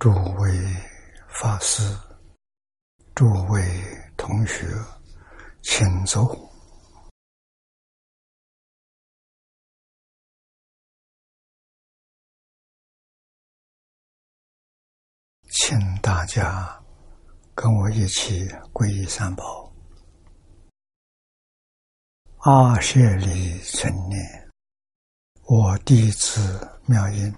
诸位法师、诸位同学，请坐。请大家跟我一起皈依三宝。阿舍利成念，我弟子妙音。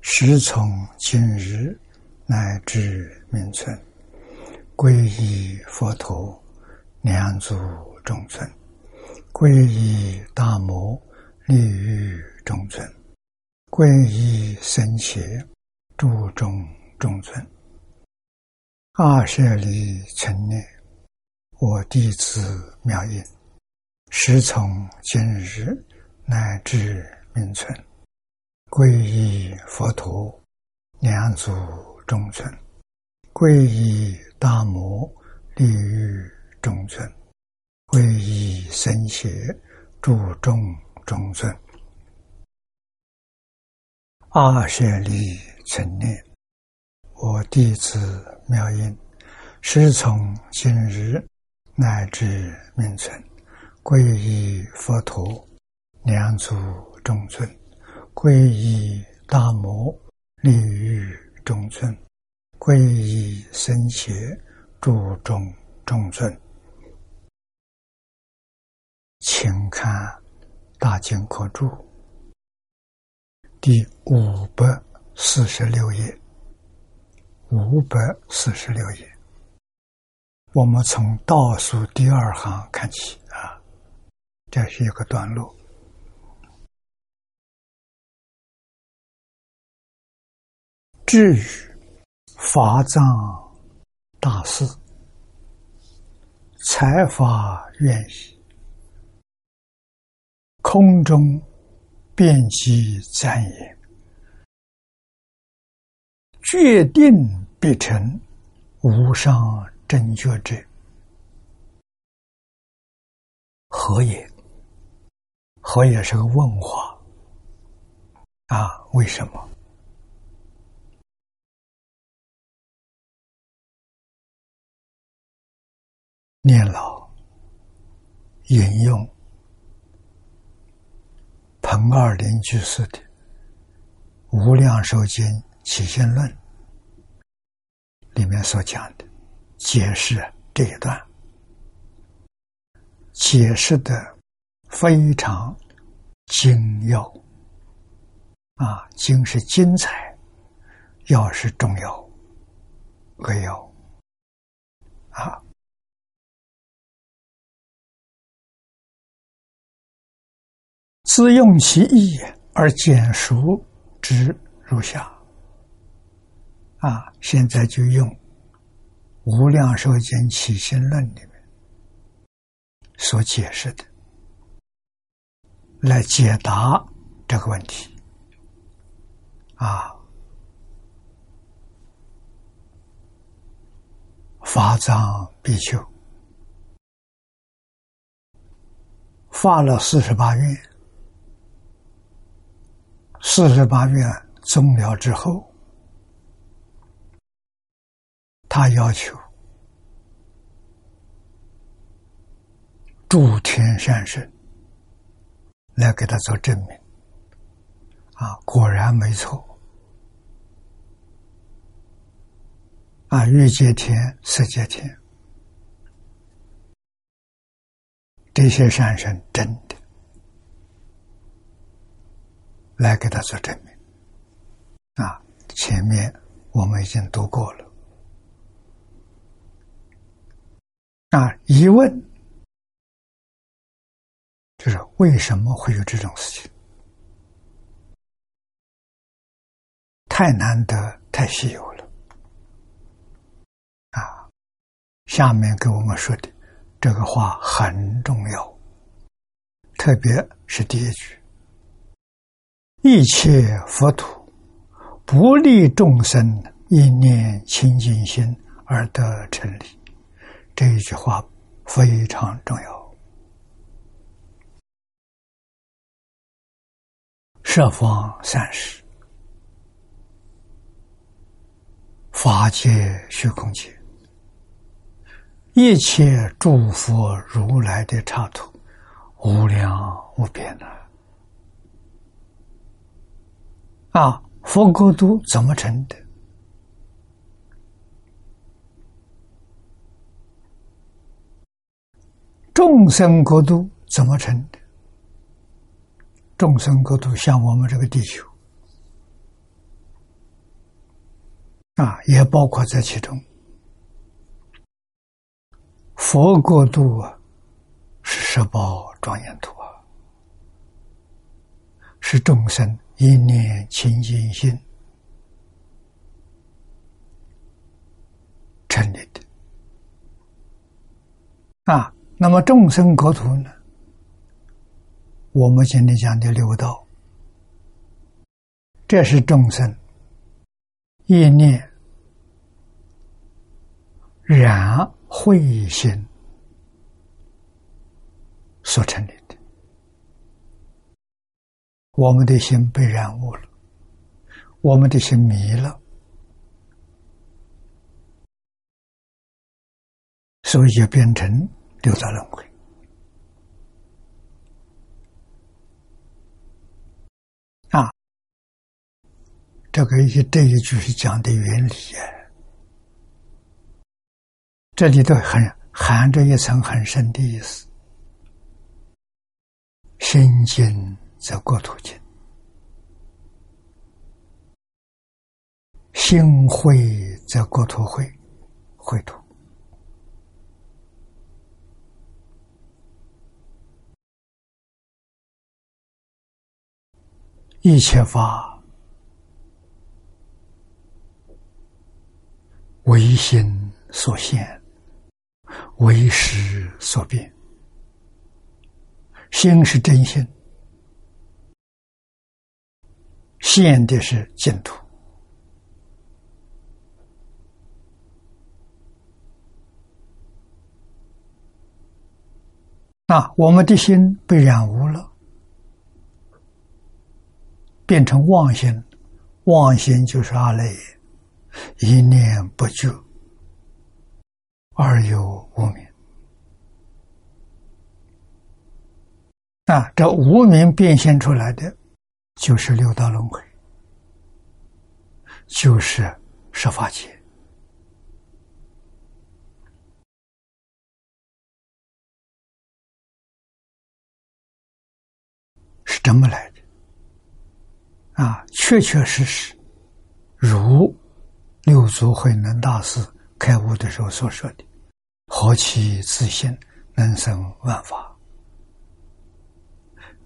时从今日乃至明存，皈依佛陀，两足中尊；皈依大摩，利于中尊；皈依僧伽，注中中尊。阿舍利成念，我弟子妙音，时从今日乃至明存。皈依佛陀，两足中尊；皈依大摩，利于中尊；皈依僧伽，注中中尊。阿舍利成念，我弟子妙音，师从今日乃至命存，皈依佛陀，两足中尊。皈依大摩，利于中尊；皈依僧伽，注中中尊。请看《大经科注》第五百四十六页，五百四十六页。我们从倒数第二行看起啊，这是一个段落。至于法藏大师，财法愿意，空中遍及赞言，决定必成无上正觉者，何也？何也是个问话啊？为什么？念老引用彭二林居士的《无量寿经起信论》里面所讲的解释这一段，解释的非常精要啊，精是精彩，要是重要，扼要啊。自用其意而简述之如下。啊，现在就用《无量寿经起心论》里面所解释的来解答这个问题。啊，法藏比丘发了四十八愿。四十八愿终了之后，他要求诸天善神来给他做证明。啊，果然没错。啊，欲界天、色界天这些善神真的。来给他做证明，啊，前面我们已经读过了。啊，疑问就是为什么会有这种事情？太难得，太稀有了。啊，下面给我们说的这个话很重要，特别是第一句。一切佛土不利众生一念清净心而得成立，这一句话非常重要。设方三世法界虚空界，一切诸佛如来的刹土，无量无边的。啊，啊佛国度怎么成的？众生国度怎么成的？众生国度像我们这个地球。啊，也包括在其中。佛国度啊，是十宝庄严土啊，是众生一念清净心成立的。啊，那么众生国土呢？我们今天讲的六道，这是众生一念。染慧心所成立的，我们的心被染污了，我们的心迷了，所以就变成六道轮回啊。这个一这一句是讲的原理啊。这里头很含着一层很深的意思：心经则国土静，心慧则国土慧，慧土。一切法唯心所现。为识所变，心是真心，现的是净土。那我们的心被染污了，变成妄心，妄心就是阿赖耶，一念不觉。而有无名啊，这无名变现出来的，就是六道轮回，就是十法界，是这么来的啊，确确实实，如六祖慧能大师开悟的时候所说的。何其自信，能生万法。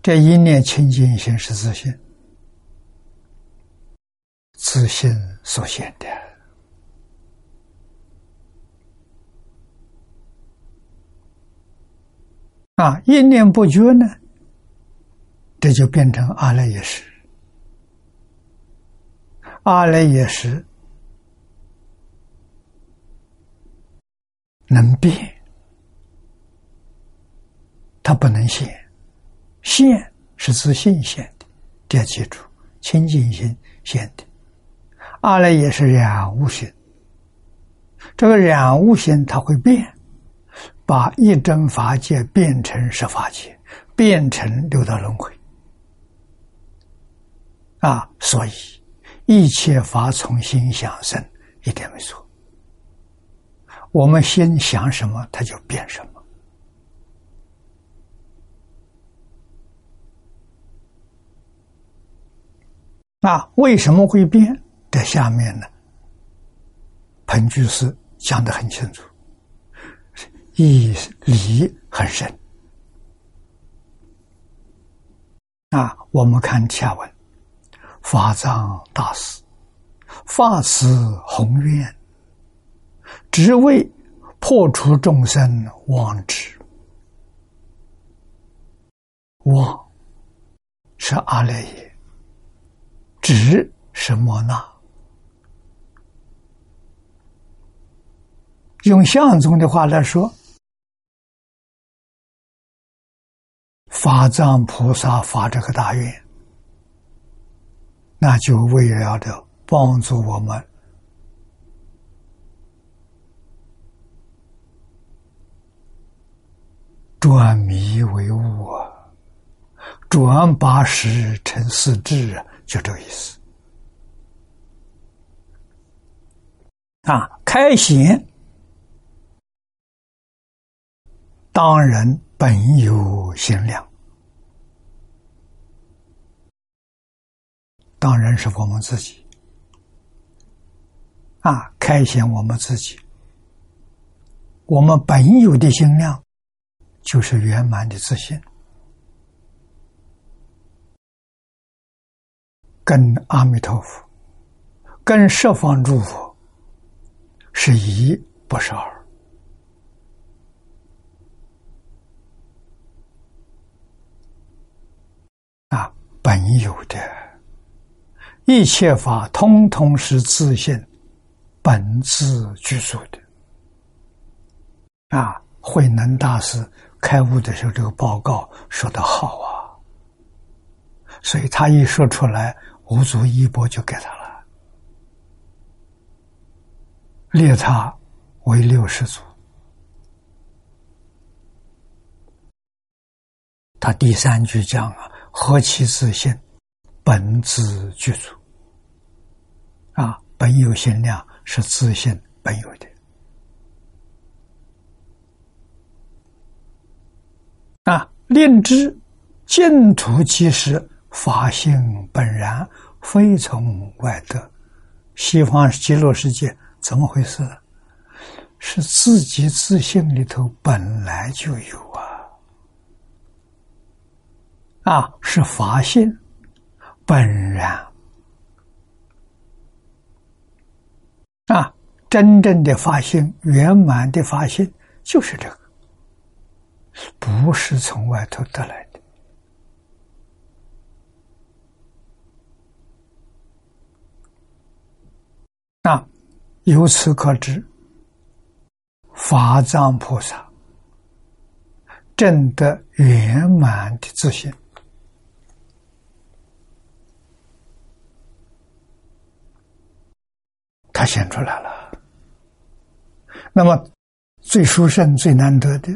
这一念清净心是自信，自信所现的。啊，一念不觉呢，这就变成阿赖耶识。阿赖耶识。能变，它不能现，现是自信现的，这要记住，清净心现的，二来也是染物心，这个染物心它会变，把一真法界变成十法界，变成六道轮回，啊，所以一切法从心想生，一点没错。我们心想什么，它就变什么。那为什么会变？在下面呢？彭居士讲的很清楚，义理很深。啊，我们看下文，法藏大师发慈宏愿。只为破除众生妄执，妄是阿赖耶，指什么呢？用相宗的话来说法藏菩萨发这个大愿那就为了的帮助我们转迷为悟啊转八十成四智啊。就这个意思。啊，开显当人本有限量，当然是我们自己。啊，开显我们自己，我们本有的心量。就是圆满的自信，跟阿弥陀佛、跟十方诸佛是一，不是二。啊，本有的一切法，通通是自信本自具足的。啊，慧能大师。开悟的时候，这个报告说的好啊，所以他一说出来，五祖一钵就给他了，列他为六世祖。他第三句讲啊，何其自信，本自具足。啊，本有限量是自信本有的。啊！令知净土即是法性本然，非从外得。西方极乐世界怎么回事？是自己自信里头本来就有啊！啊，是法性本然啊！真正的法性，圆满的法性，就是这个。不是从外头得来那！由此可知，法藏菩萨证得圆满的自信，他显出来了。那么，最殊胜、最难得的。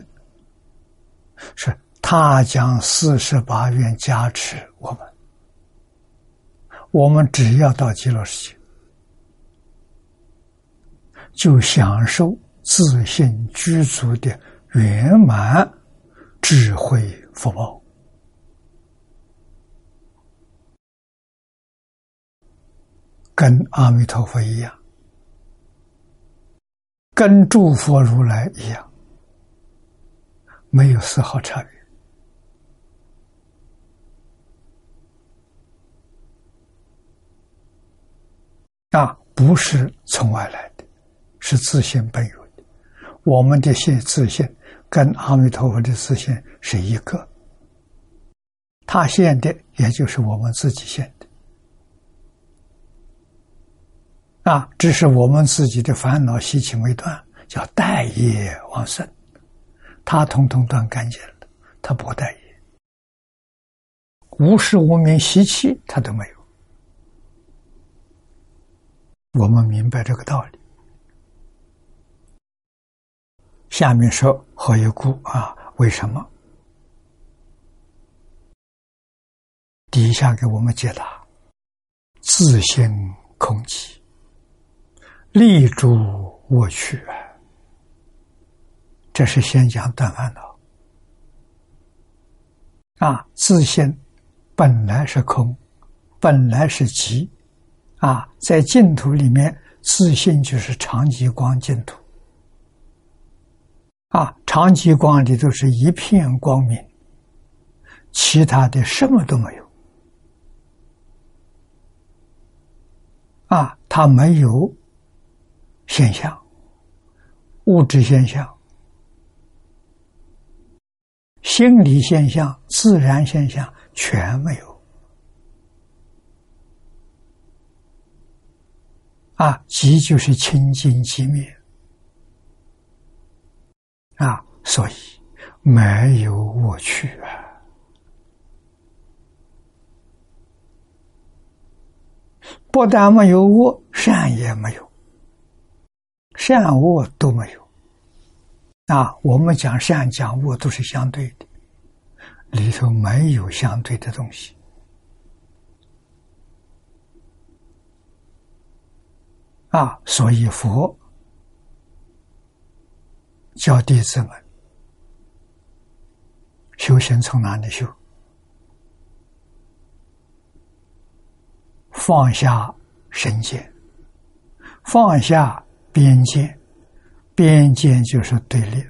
是他将四十八愿加持我们，我们只要到极乐世界，就享受自信居足的圆满智慧福报，跟阿弥陀佛一样，跟诸佛如来一样。没有丝毫差别啊！不是从外来，是自信本有的。我们的信自信跟阿弥陀佛的自信是一个，他现的也就是我们自己现的啊！只是我们自己的烦恼习气未断，叫待业旺盛。他通通断干净了，他不带业，无事无名习气他都没有。我们明白这个道理。下面说何以故啊？为什么？底下给我们解答：自性空寂，立诸我取。这是先讲断烦恼啊！自信本来是空，本来是寂啊！在净土里面，自信就是长极光净土啊！长极光里都是一片光明，其他的什么都没有啊！它没有现象，物质现象。心理现象、自然现象全没有啊！即就是清净寂灭啊！所以没有我去啊！不但没有我，善也没有，善恶都没有。啊，我们讲善讲恶都是相对的，里头没有相对的东西。啊，所以佛教弟子们修行从哪里修？放下身见，放下边界，边界就是对立。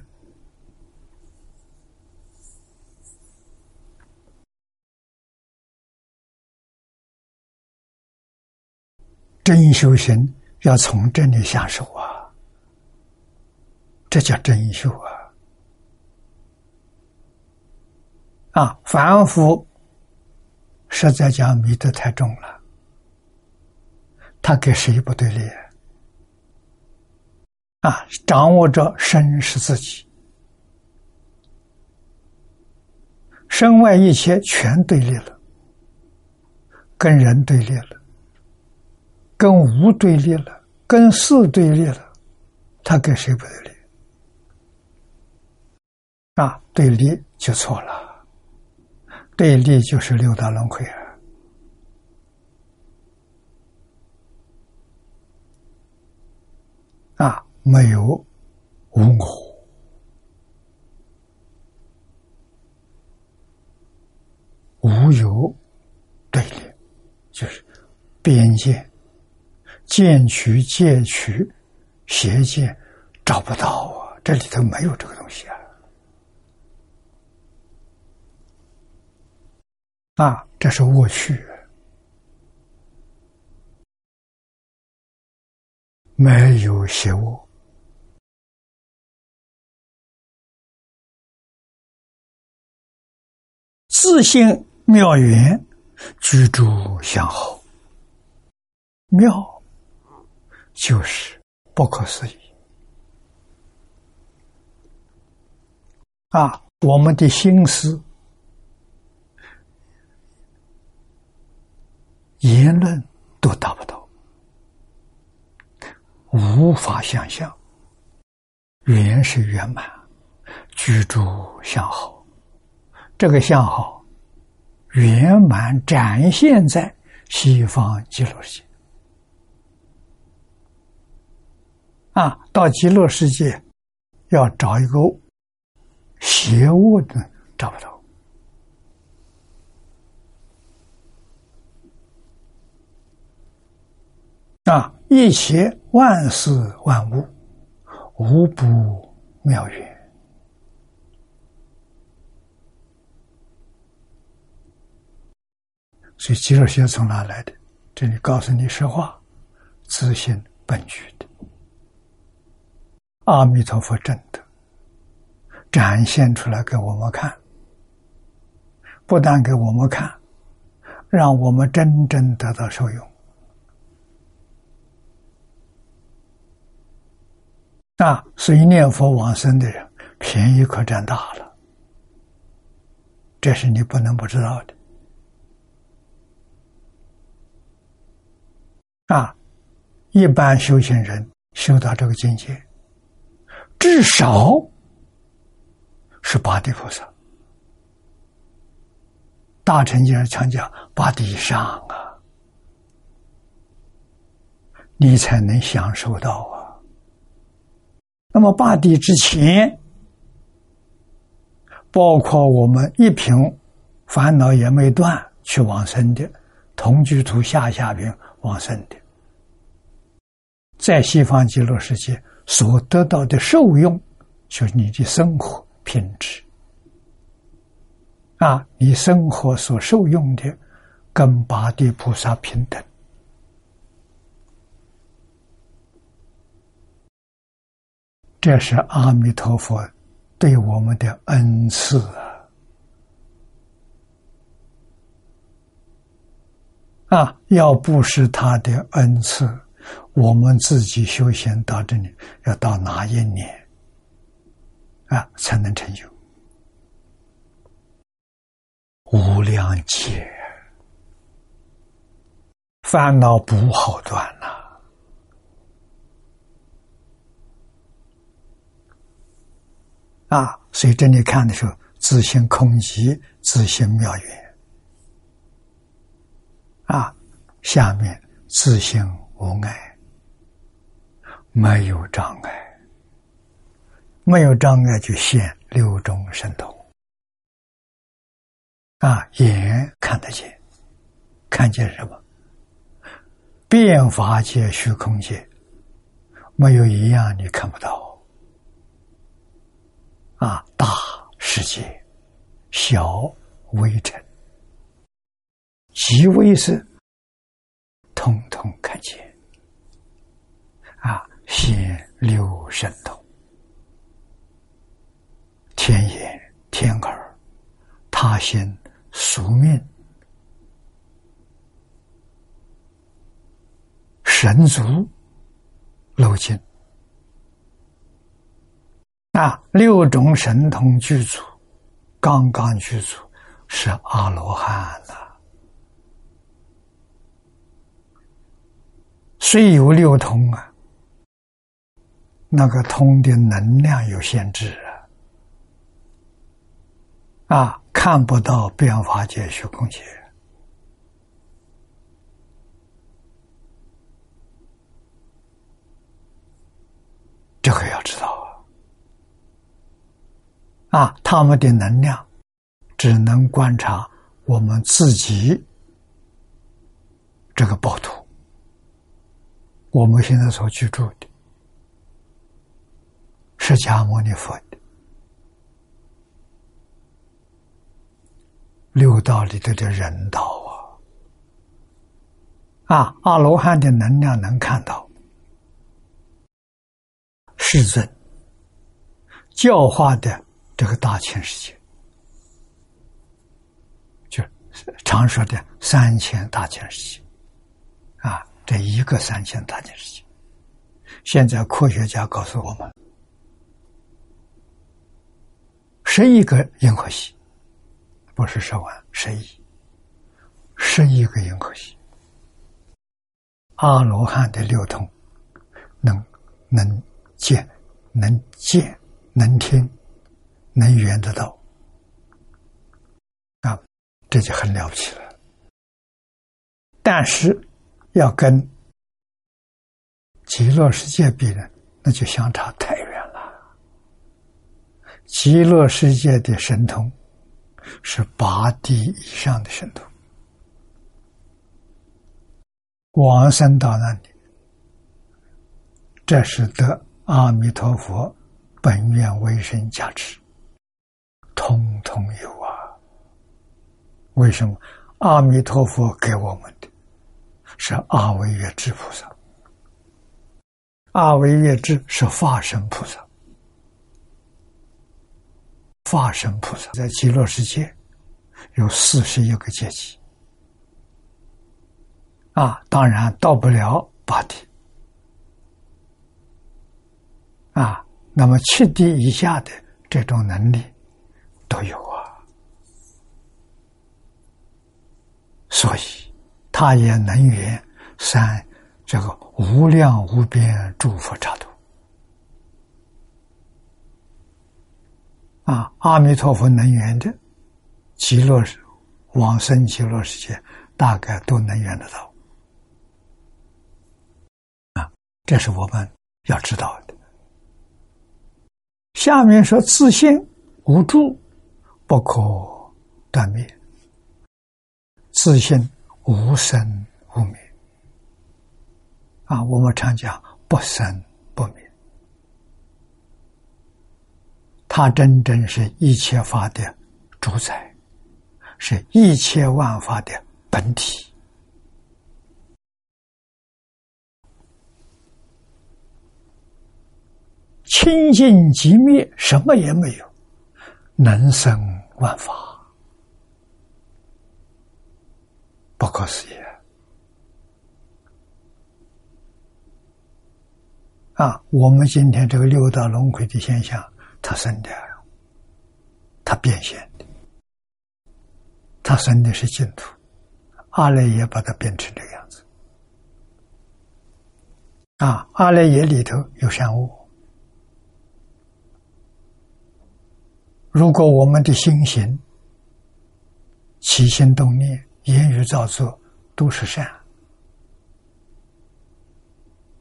真修行。要从这里下手啊！这叫真修啊！啊，凡夫实在讲迷得太重了，他跟谁不对立？啊，掌握着身是自己，身外一切全对立了，跟人对立了。跟无对立了，跟事对立了，他跟谁不对立？啊，对立就错了，对立就是六道轮回啊！啊，没有无我，无有对立，就是边界。见取、戒取、邪见，找不到啊！这里头没有这个东西啊！啊，这是过去，没有邪恶，自信妙缘，居住相好，妙。就是不可思议啊！我们的心思、言论都达不到，无法想象。圆是圆满，居住相好，这个相好圆满展现在西方极乐世界。啊，到极乐世界要找一个邪恶的找不到。啊，一切万事万物无不妙缘，所以极乐学从哪来的？这里告诉你实话，自信本具的。阿弥陀佛，真的展现出来给我们看，不但给我们看，让我们真正得到受用。啊，所以念佛往生的人，便宜可占大了，这是你不能不知道的。啊，一般修行人修到这个境界。至少是八地菩萨，大乘经常讲八地上啊，你才能享受到啊。那么八地之前，包括我们一品烦恼也没断去往生的，同居土下下品往生的，在西方极乐世界。所得到的受用，就是你的生活品质啊！你生活所受用的，跟八地菩萨平等，这是阿弥陀佛对我们的恩赐啊！啊，要不是他的恩赐。我们自己修行到这里，要到哪一年啊才能成就？无量劫，烦恼不好断了。啊所以这里看的时候，自性空寂，自性妙远。啊，下面自性无碍，没有障碍，没有障碍就现六种神通。啊，眼看得见，看见什么？变法界、虚空界，没有一样你看不到。啊，大世界，小微尘。极微是通通看见啊，现六神通，天眼、天耳、他心、俗命、神足、漏尽啊，六种神通具足，刚刚具足是阿罗汉了。虽有六通啊，那个通的能量有限制啊，啊，看不到变化界、虚空界，这个要知道啊，他们的能量只能观察我们自己这个宝土。我们现在所居住的释迦牟尼佛的六道里头的人道啊，啊，阿罗汉的能量能看到，世尊教化的这个大千世界，就常说的三千大千世界，啊。这一个三千大千世界，现在科学家告诉我们，十亿个银河系，不是十万，十亿，十亿个银河系。阿罗汉的六通，能能见，能见，能听，能圆得到，啊，这就很了不起了。但是。要跟极乐世界比呢，那就相差太远了。极乐世界的神通是八地以上的神通，往生到那里，这是得阿弥陀佛本愿威神加持，通通有啊。为什么？阿弥陀佛给我们的。是阿维月智菩萨，阿维月智是化身菩萨，化身菩萨在极乐世界有四十一个阶级，啊，当然到不了八地，啊，那么七地以下的这种能力都有啊，所以。他也能圆三这个无量无边诸佛刹土啊！阿弥陀佛能圆的极乐往生极乐世界，大概都能圆得到啊！这是我们要知道的。下面说自信无助，不可断灭，自信。无生无灭啊！我们常讲不生不灭，它真正是一切法的主宰，是一切万法的本体。清净即灭，什么也没有，能生万法。不可思议啊！我们今天这个六道轮回的现象，它生的，它变现的，它生的是净土，阿赖耶把它变成这个样子啊！阿赖耶里头有善恶如果我们的心行、起心动念、言语造作都是善，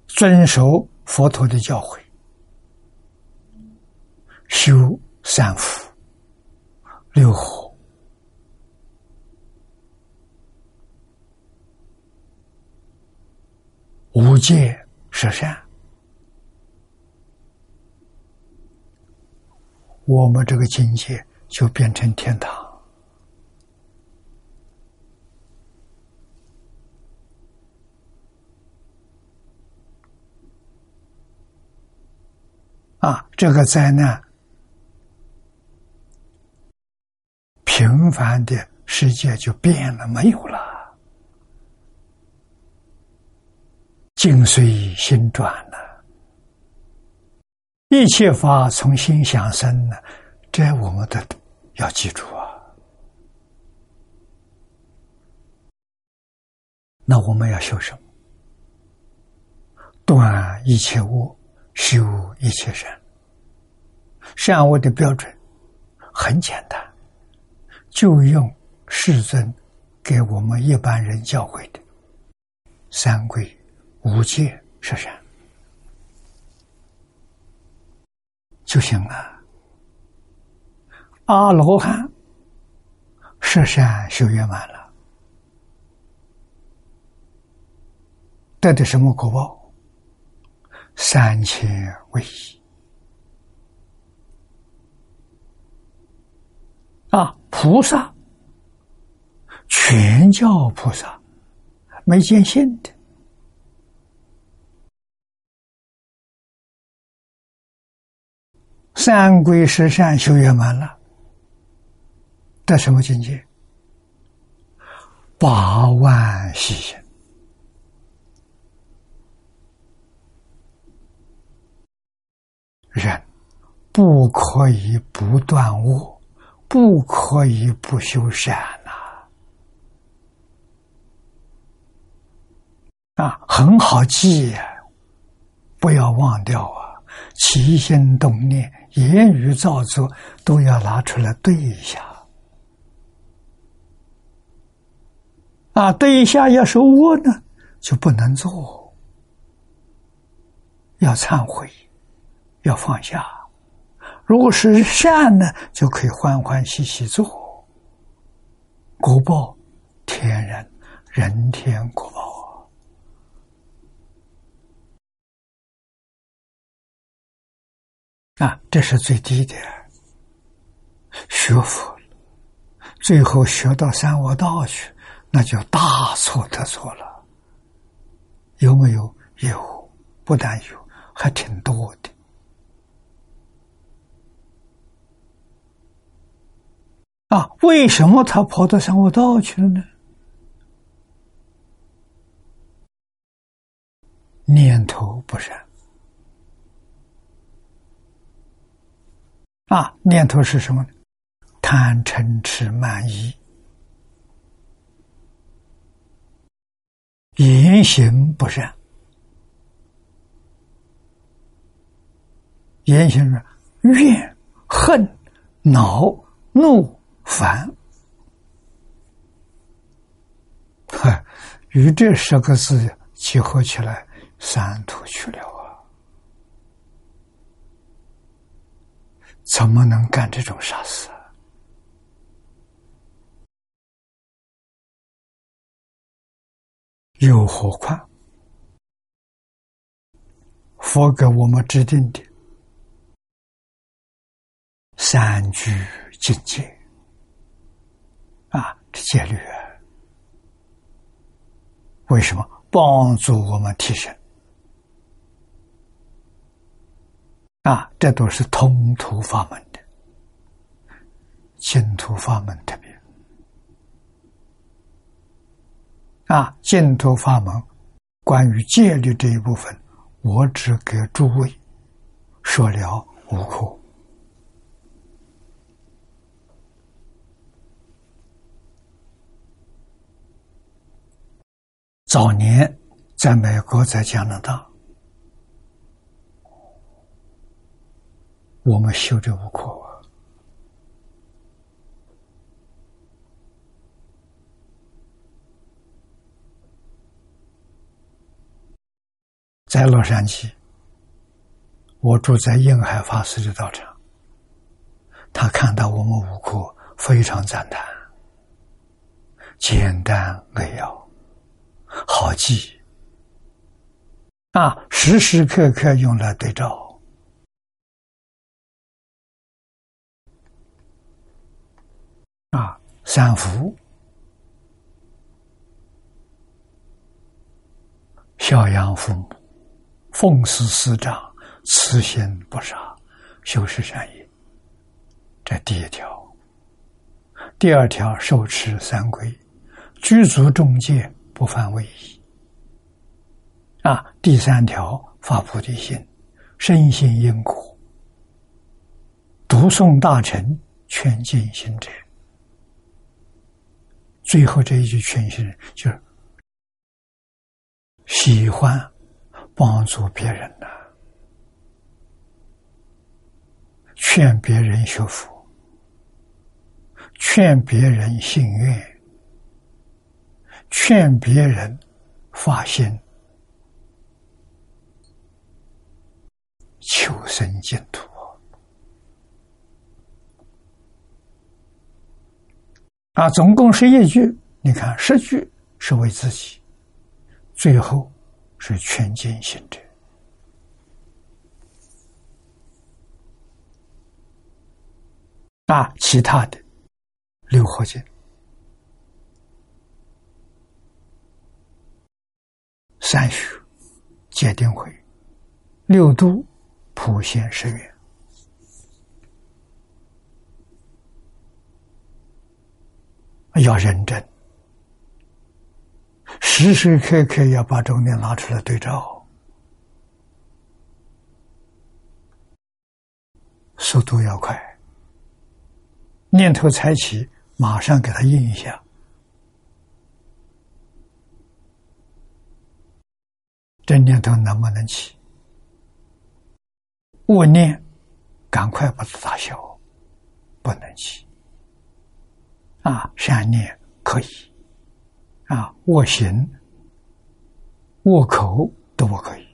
遵守佛陀的教诲，修三福、六和，无戒是善。我们这个境界就变成天堂啊！这个灾难，平凡的世界就变了，没有了，境随心转了。一切法从心想生呢，这我们的要记住啊。那我们要修什么？断一切恶，修一切善。善恶的标准很简单，就用世尊给我们一般人教诲的三规、五戒、十善。就行了。阿罗汉十善修圆满了，得的什么果报？三千为一。啊，菩萨全叫菩萨，没见性的。三归十善修圆满了，得什么境界？八万细心，人不可以不断恶，不可以不修善呐！啊，很好记呀，不要忘掉啊！起心动念。言语造作都要拿出来对一下，啊，对一下要是恶呢，就不能做，要忏悔，要放下；如果是善呢，就可以欢欢喜喜做，果报天人人天果报。啊，这是最低的学佛，最后学到三恶道去，那就大错特错了。有没有？有，不但有，还挺多的。啊，为什么他跑到三恶道去了呢？念头不善。啊，念头是什么呢？贪嗔痴慢疑，言行不善，言行是怨恨、恼怒烦，哈，与这十个字结合起来，三途去了。怎么能干这种傻事？又何况佛给我们制定的三句境界啊，这戒律为什么帮助我们提升？啊，这都是通途法门的，净土法门特别。啊，净土法门关于戒律这一部分，我只给诸位说了五课。早年在美国，在加拿大。我们修这五苦啊，在洛杉矶，我住在印海法师的道场。他看到我们五苦，非常赞叹，简单扼要，好记啊，时时刻刻用来对照。三福。孝养父母，奉事师长，慈心不杀，修持善业。这第一条。第二条，受持三规，居足众戒，不犯威仪。啊，第三条，发菩提心，深信因果，读诵大乘，劝进行者。最后这一句劝行就是。喜欢帮助别人的，劝别人学佛，劝别人信愿，劝别人发心求生净土啊！总共十一句，你看十句是为自己。最后是劝进行者啊，其他的六合经、三学、戒定慧、六度、普贤十愿，要认真。时时刻刻要把重点拿出来对照，速度要快，念头才起，马上给他印一下。这念头能不能起？恶念，赶快把它打消，不能起。啊，善念可以。啊，卧行、卧口都不可以。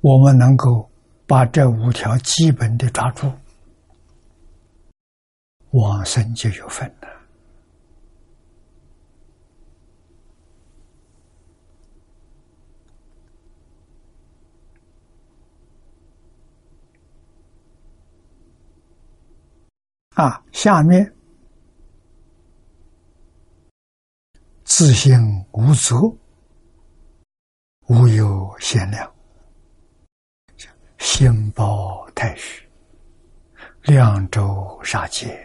我们能够把这五条基本的抓住，往生就有份了。啊，下面自性无责，无有限量，心包太虚，量周杀戒。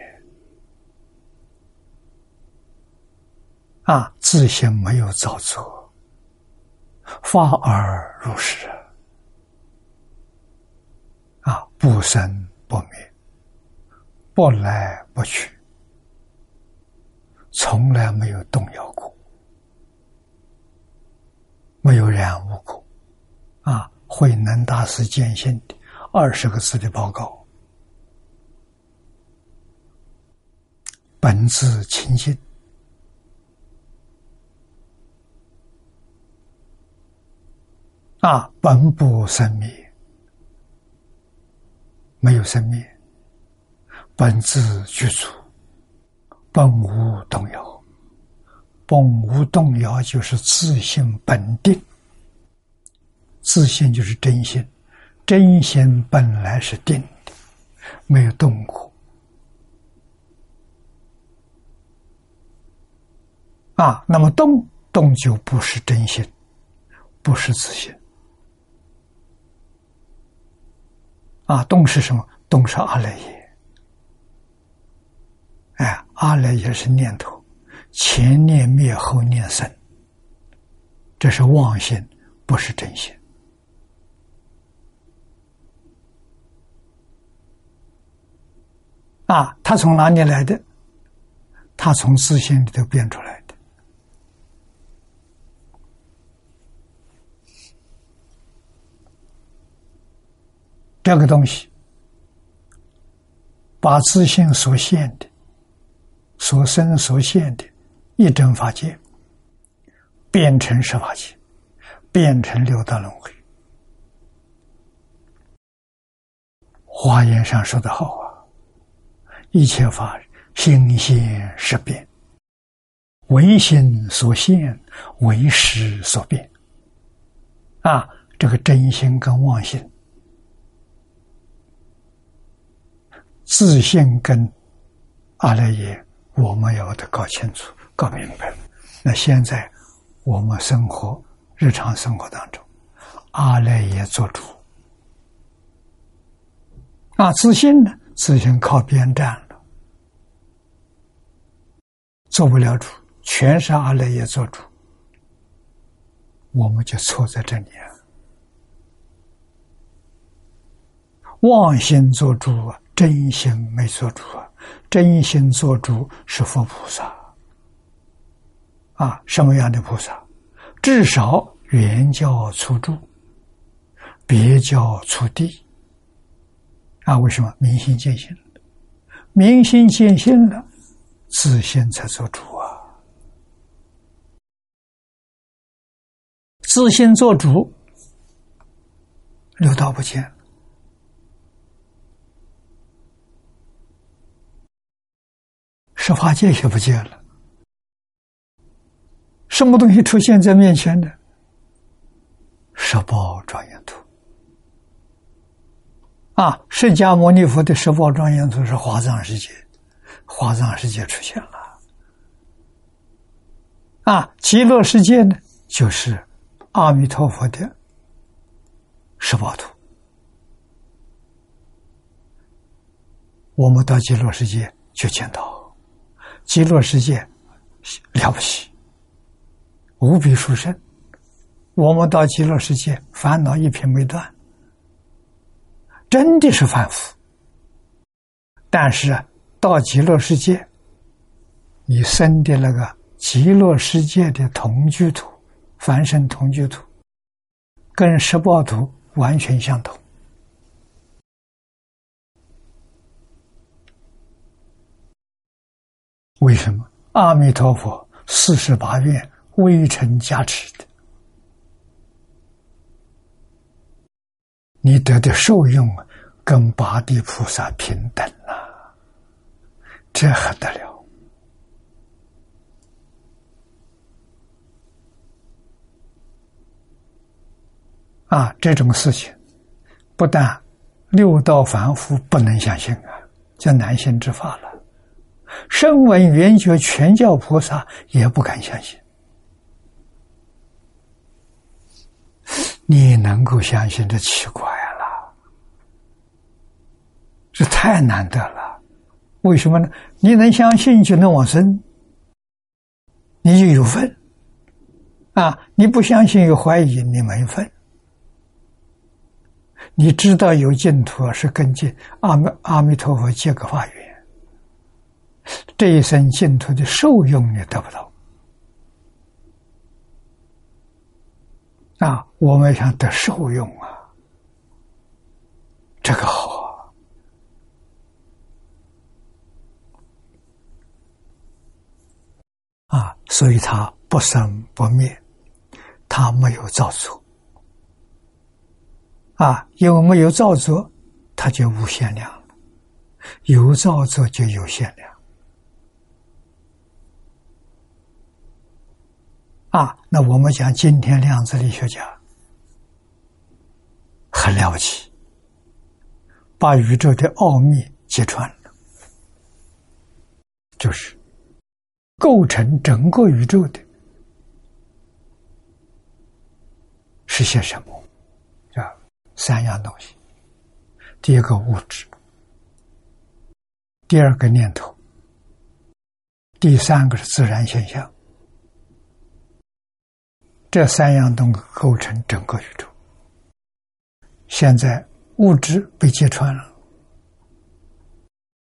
啊，自性没有造作，发而入实，啊，不生不灭。不来不去，从来没有动摇过，没有染污过。啊，慧能大师坚信的二十个字的报告，本自清净，啊，本不生灭，没有生灭。本自具足，本无动摇。本无动摇就是自性本定，自性就是真心，真心本来是定的，没有动过。啊，那么动动就不是真心，不是自信。啊，动是什么？动是阿赖耶。哎，阿赖也是念头，前念灭，后念生，这是妄心，不是真心。啊，他从哪里来的？他从自信里头变出来的。这个东西，把自信所现的。所生所现的一真法界，变成十法界，变成六道轮回。华严上说的好啊，一切法心现识变，唯心所现，唯识所变。啊，这个真心跟妄心，自信跟阿赖耶，我们要得搞清楚、搞明白。那现在我们生活日常生活当中，阿赖耶做主。啊，自信呢？自信靠边站了，做不了主，全是阿赖耶做主，我们就错在这里啊！妄心做主啊，真心没做主啊！真心做主是佛菩萨啊，什么样的菩萨？至少原教初住，别教初地。啊，为什么明心见性？明心见性了，自信才做主啊！自信做主，六道不见，十法界也不见了。什么东西出现在面前的？十宝庄严图。啊！释迦牟尼佛的十宝庄严图是华藏世界，华藏世界出现了。啊，极乐世界呢，就是阿弥陀佛的十宝图。我们到极乐世界就见到，极乐世界了不起，无比殊胜。我们到极乐世界，烦恼一片没断。真的是凡夫，但是到极乐世界，你生的那个极乐世界的同居土、凡生同居土，跟十报图完全相同。为什么？阿弥陀佛四十八愿微尘加持的。你得的受用跟八地菩萨平等了，这还得了？啊，这种事情不但六道凡夫不能相信啊，叫难信之法了。声闻缘觉全教菩萨也不敢相信。你能够相信，这奇怪了，这太难得了。为什么呢？你能相信，就能往生，你就有份啊！你不相信，有怀疑，你没份。你知道有净土是根据阿弥阿弥陀佛结个法缘，这一生净土的受用你得不到。啊，我们想得受用啊，这个好啊，所以它不生不灭，它没有造作啊，因为没有造作，它就无限量了；有造作就有限量。啊，那我们讲今天量子力学家很了不起，把宇宙的奥秘揭穿了，就是构成整个宇宙的是些什么？啊，三样东西：第一个物质，第二个念头，第三个是自然现象。这三样东西构成整个宇宙。现在物质被揭穿了，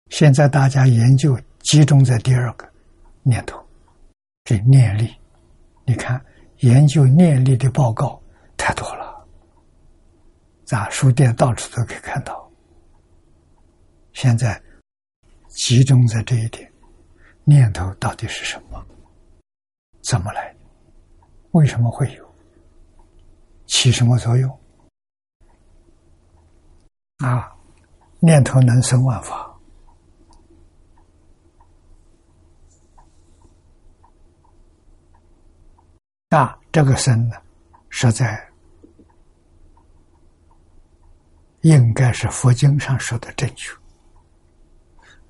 现在大家研究集中在第二个念头，这念力。你看，研究念力的报告太多了，在书店到处都可以看到。现在集中在这一点，念头到底是什么？怎么来？为什么会有？起什么作用？啊，念头能生万法。啊，这个生呢，实在应该是佛经上说的正确，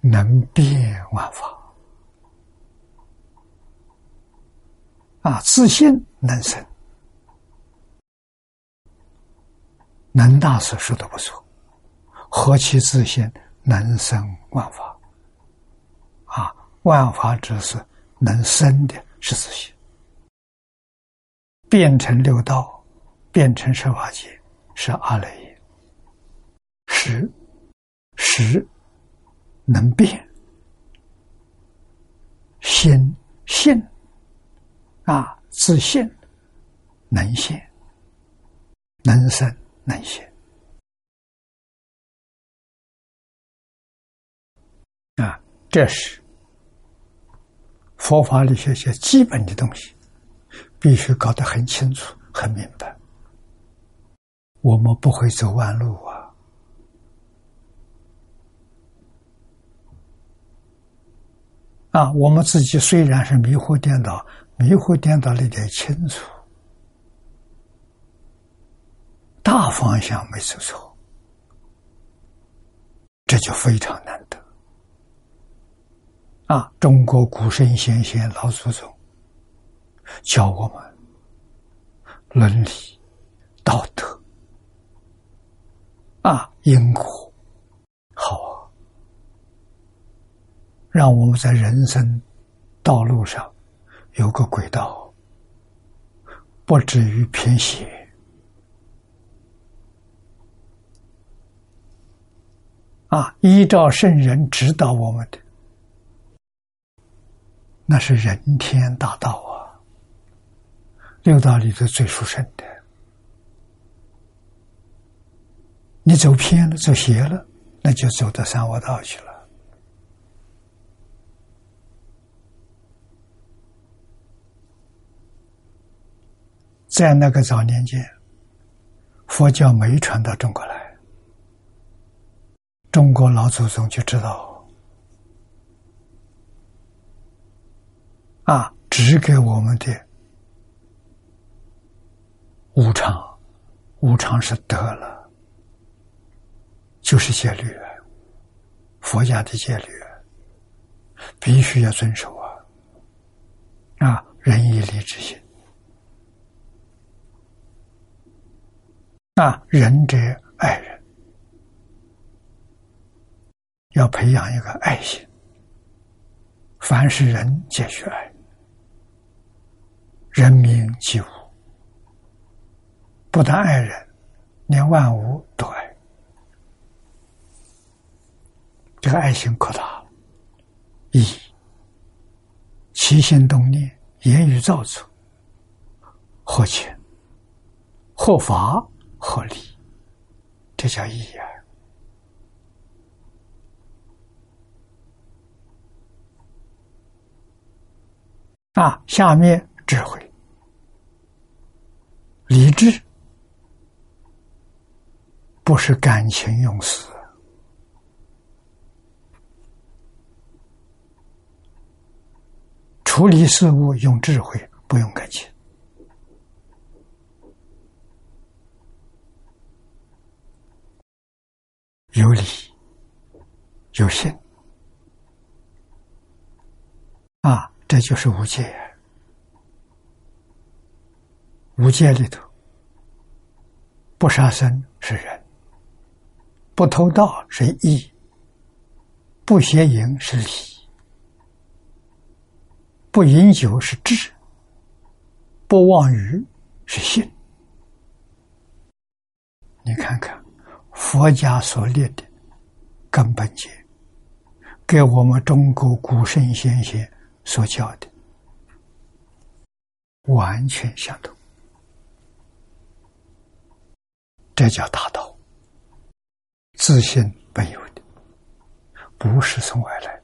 能变万法。啊，自信能生，能大师说的不错，何其自信能生万法？啊，万法只是能生的是自信。变成六道，变成十法界，是阿赖耶。识，识能变，心信啊，自信能现，能生能现啊，这是佛法里些些基本的东西。必须搞得很清楚、很明白，我们不会走弯路啊！啊，我们自己虽然是迷惑颠倒，迷惑颠倒了点清楚，大方向没走错，这就非常难得。啊，中国古圣先贤老祖宗。教我们伦理、道德啊，因果好啊，让我们在人生道路上有个轨道，不至于偏斜啊。依照圣人指导我们的，那是人天大道啊。六道里头最殊胜的，你走偏了，走邪了，那就走到三恶道去了。在那个早年间，佛教没传到中国来，中国老祖宗就知道，啊，指给我们的。无常，无常是得了，就是戒律，佛家的戒律，必须要遵守啊！啊，仁义礼智信，啊，仁者爱人，要培养一个爱心，凡是人皆须爱，人民即物。不但爱人，连万物都爱。这个爱心可大了，一起心动念、言语造作，合情、合法、合理，这叫义啊！啊，下面智慧、理智。不是感情用事，处理事物用智慧，不用感情，有理有信啊，这就是无戒。无戒里头，不杀生是人。不偷盗是义，不邪淫是礼，不饮酒是智，不妄语是信。你看看佛家所立的根本戒，给我们中国古圣先贤所教的完全相同，这叫大道。自信本有的，不是从外来。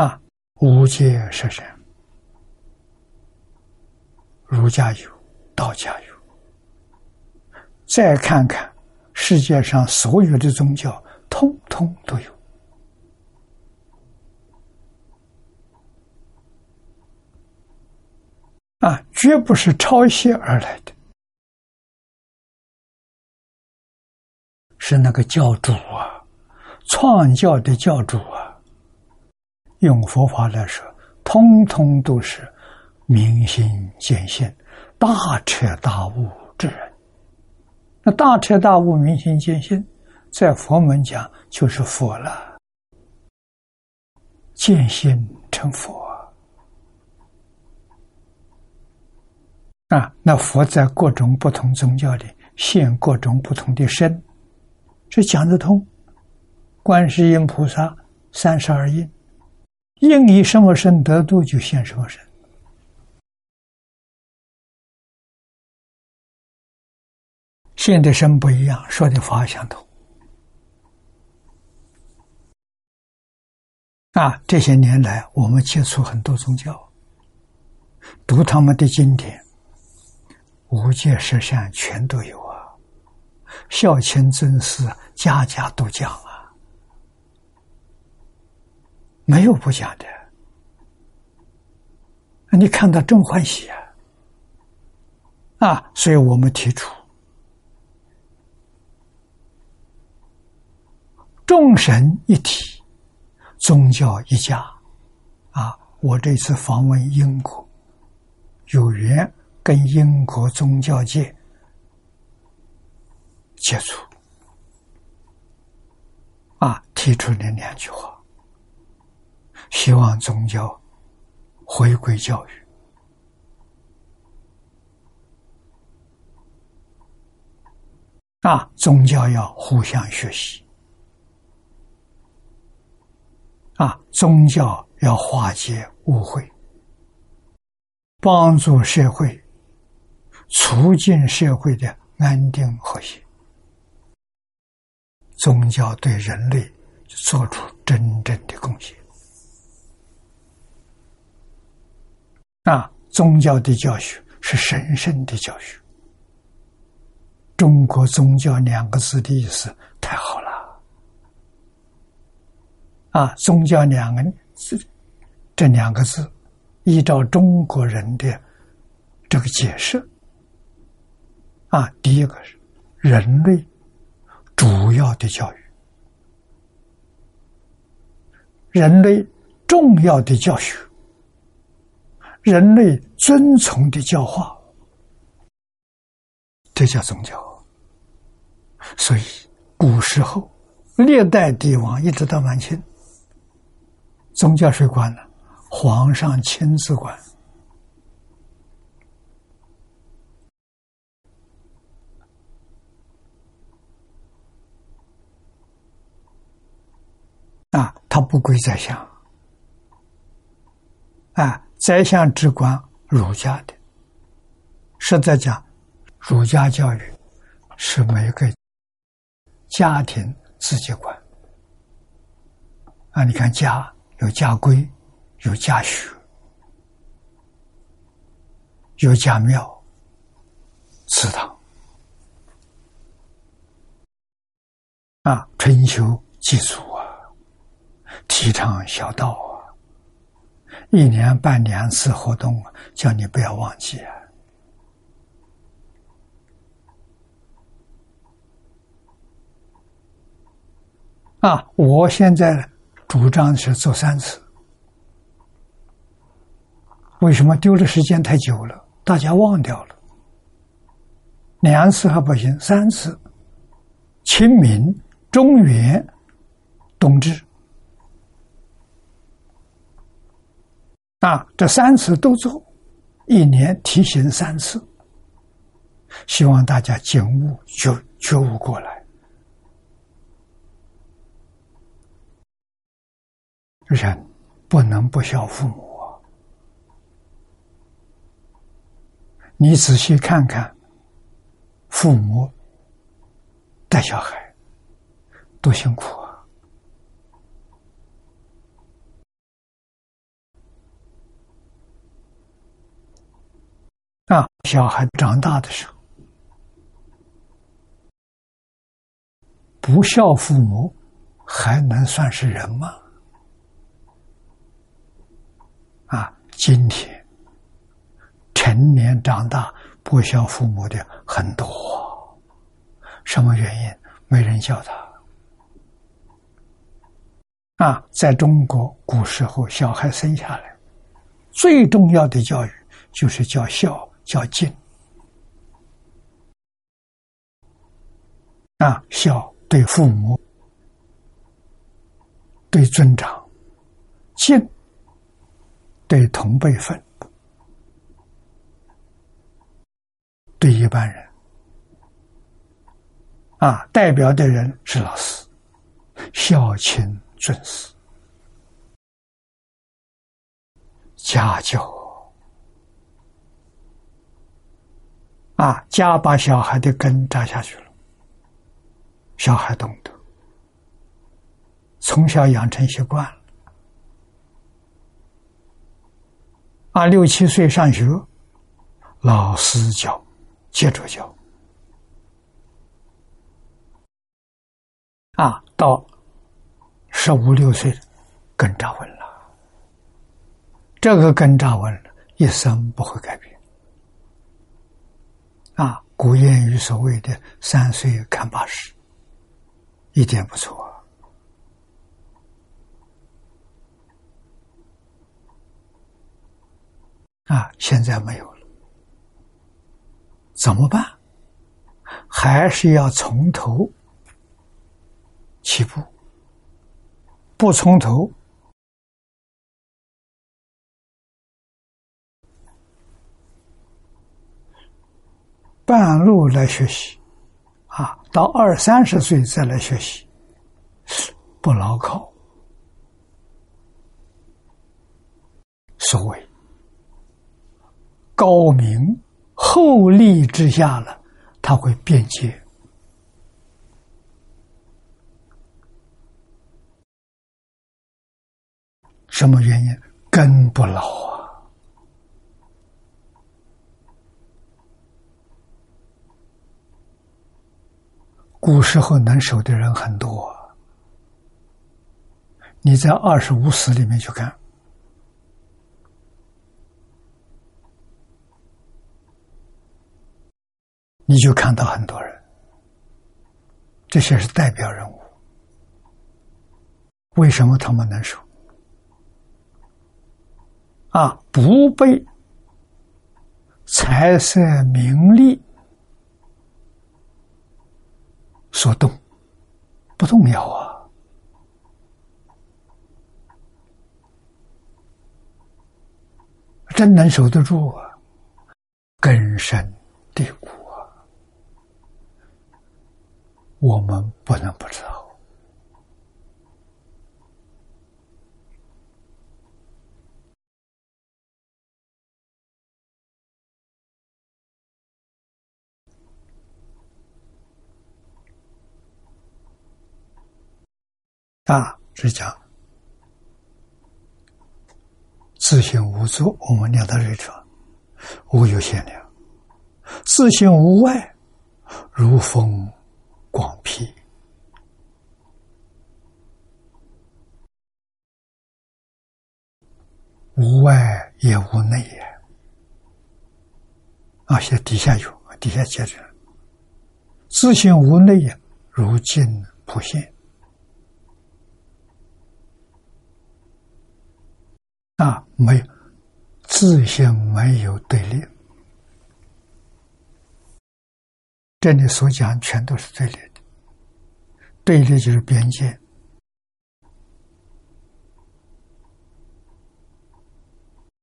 啊，无界十善，儒家有，道家有。再看看世界上所有的宗教，通通都有。啊，绝不是抄袭而来的，是那个教主啊，创教的教主啊，用佛法来说，通通都是明心见性、大彻大悟之人。那大彻大悟、明心见性，在佛门讲就是佛了，见性成佛。啊，那佛在各种不同宗教里现各种不同的身，这讲得通。观世音菩萨三十二应，应以什么身得度，就现什么身。现的身不一样，说的法相同。啊，这些年来我们接触很多宗教，读他们的经典。五戒十善全都有啊，孝亲尊师家家都讲啊，没有不讲的。你看到正欢喜啊，啊，所以我们提出众神一体，宗教一家啊。我这次访问英国，有缘。跟英国宗教界接触，啊，提出了两句话，希望宗教回归教育，啊，宗教要互相学习，啊，宗教要化解误会，帮助社会。促进社会的安定和谐，宗教对人类做出真正的贡献。啊，宗教的教学是神圣的教学。中国宗教两个字的意思太好了。啊，宗教两个字，这两个字，依照中国人的这个解释。啊，第一个是人类主要的教育，人类重要的教学，人类遵从的教化，这叫宗教。所以古时候历代帝王一直到满清，宗教谁管呢？皇上亲自管。啊，他不归宰相，啊，宰相只管儒家的。实在讲，儒家教育是每个家庭自己管。啊，你看家有家规，有家学，有家庙、祠堂。啊，春秋祭祖啊。提倡孝道啊，一年办两次活动啊，叫你不要忘记啊！啊，我现在主张是做三次，为什么丢的时间太久了？大家忘掉了，两次还不行，三次，清明、中原、冬至。啊，这三次都做，一年提醒三次，希望大家警悟、觉觉悟过来。人不能不孝父母。你仔细看看，父母带小孩多辛苦啊。那小孩长大的时候。不孝父母还能算是人吗？啊，今天成年长大不孝父母的很多，什么原因？没人教他。啊，在中国古时候，小孩生下来，最重要的教育就是叫孝、叫敬。啊，孝对父母，对尊长，敬对同辈分，对一般人。啊，代表的人是老师，孝亲。尊师、家教啊，家把小孩的根扎下去了，小孩懂得，从小养成习惯了，啊，六七岁上学，老师教，接着教，啊，到。十五六岁，根扎稳了。这个根扎稳了，一生不会改变。啊，古谚语所谓的“三岁看八十”，一点不错。啊，现在没有了，怎么办？还是要从头起步。不从头，半路来学习，啊，到二三十岁再来学习，不牢靠。所谓高明厚利之下了，他会变节。什么原因？根不牢啊！古时候能守的人很多，你在二十五史里面去看，你就看到很多人，这些是代表人物。为什么他们能守？啊，不被财色名利所动，不动摇啊！真能守得住啊，根深蒂固啊，我们不能不知道。啊，是讲自性无作，我们念到这处，无有限量；自性无外，如风广辟，无外也无内也。啊，现底下有，底下接着，自性无内也，如镜普现。啊，没有自性，没有对立。这里所讲全都是对立的，对立就是边界。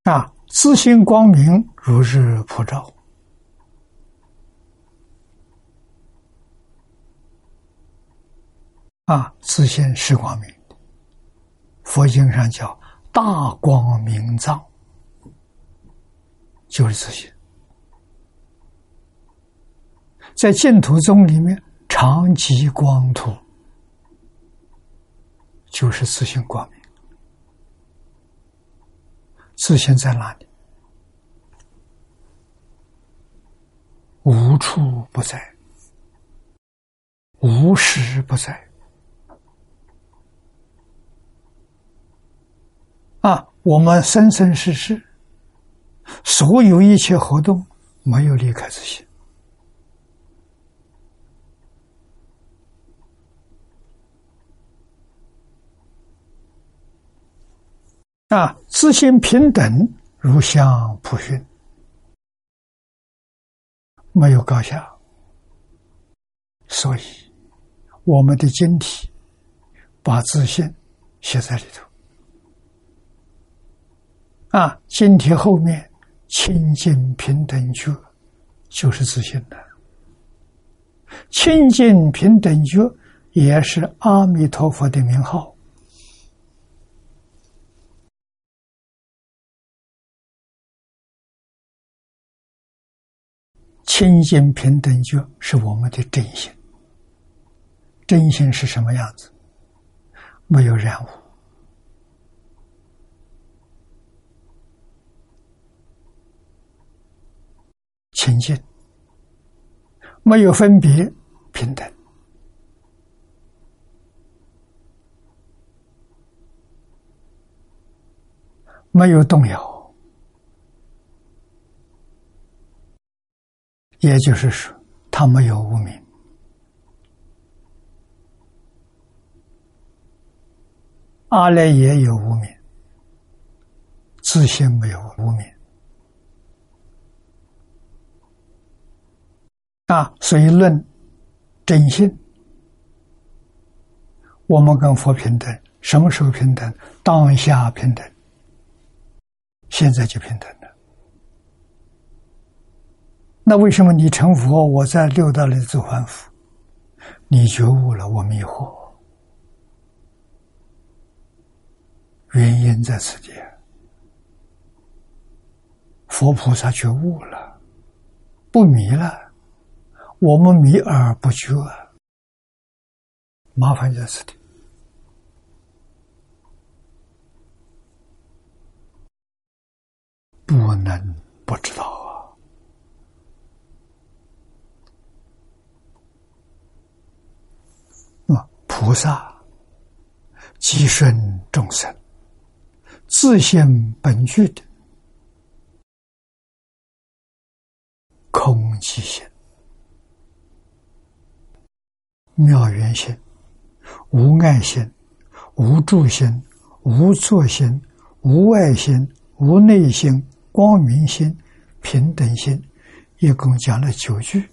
啊，自性光明如日普照。啊，自性是光明的，佛经上叫。大光明藏就是自信，在净土宗里面，常寂光土就是自信光明。自信在哪里？无处不在，无时不在。啊，我们生生世世，所有一切活动，没有离开自心。啊，自信平等，如相普熏，没有高下，所以我们的经体把自信写在里头。啊，经体后面清净平等觉就是自信的，清净平等觉也是阿弥陀佛的名号。清净平等觉是我们的真心，真心是什么样子？没有染污，清净，没有分别，平等，没有动摇。也就是说，他没有无名，阿赖耶有无名，自信没有无名啊。所以论真心，我们跟佛平等，什么时候平等？当下平等，现在就平等。那为什么你成佛，我在六道里做凡夫？你觉悟了，我迷惑，原因在此地。佛菩萨觉悟了，不迷了，我们迷而不觉，麻烦在此地，不能不知道。菩萨即顺众生，自性本具的空寂心、妙缘心、无爱心、无助心、无作心、无外心、无内心、光明心、平等心，一共讲了九句，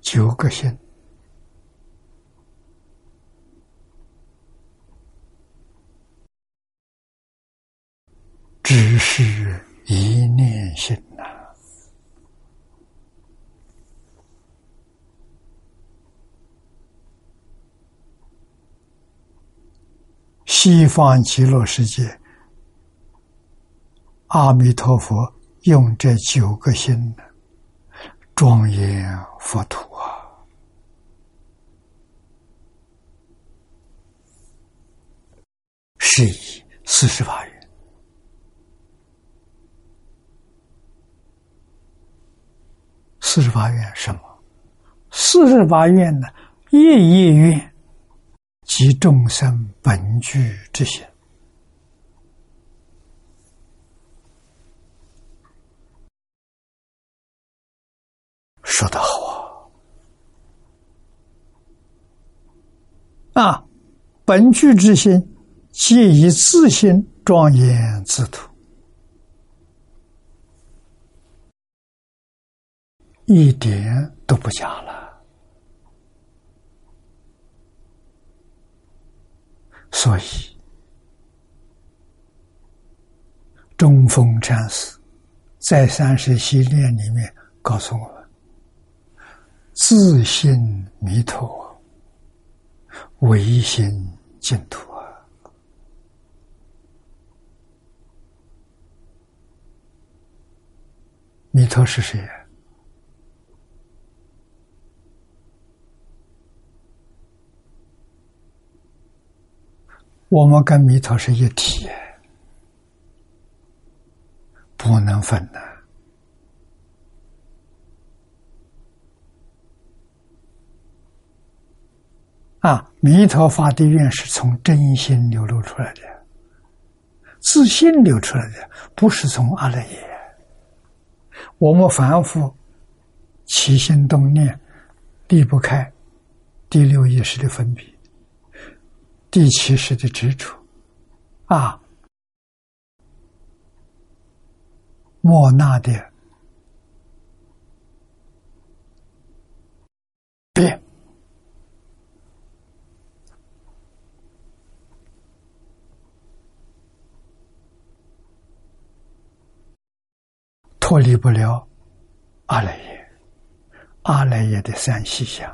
九个心。只是一念心呐！西方极乐世界，阿弥陀佛用这九个心呢庄严佛土啊，是以四十八愿。四十八愿什么？四十八愿呢？夜夜愿即众生本具之心。说得好啊！啊，本具之心，皆以自心庄严自土。一点都不假了，所以中峰禅师在三十系列里面告诉我们：自信弥陀，唯心净土啊！弥陀是谁呀？我们跟弥陀是一体，不能分的。啊，弥陀发的愿是从真心流露出来的，自信流出来的，不是从阿赖耶。我们凡夫起心动念，离不开第六意识的分别。第七识的执着，啊，莫那的变。脱离不了阿赖耶，阿赖耶的三细相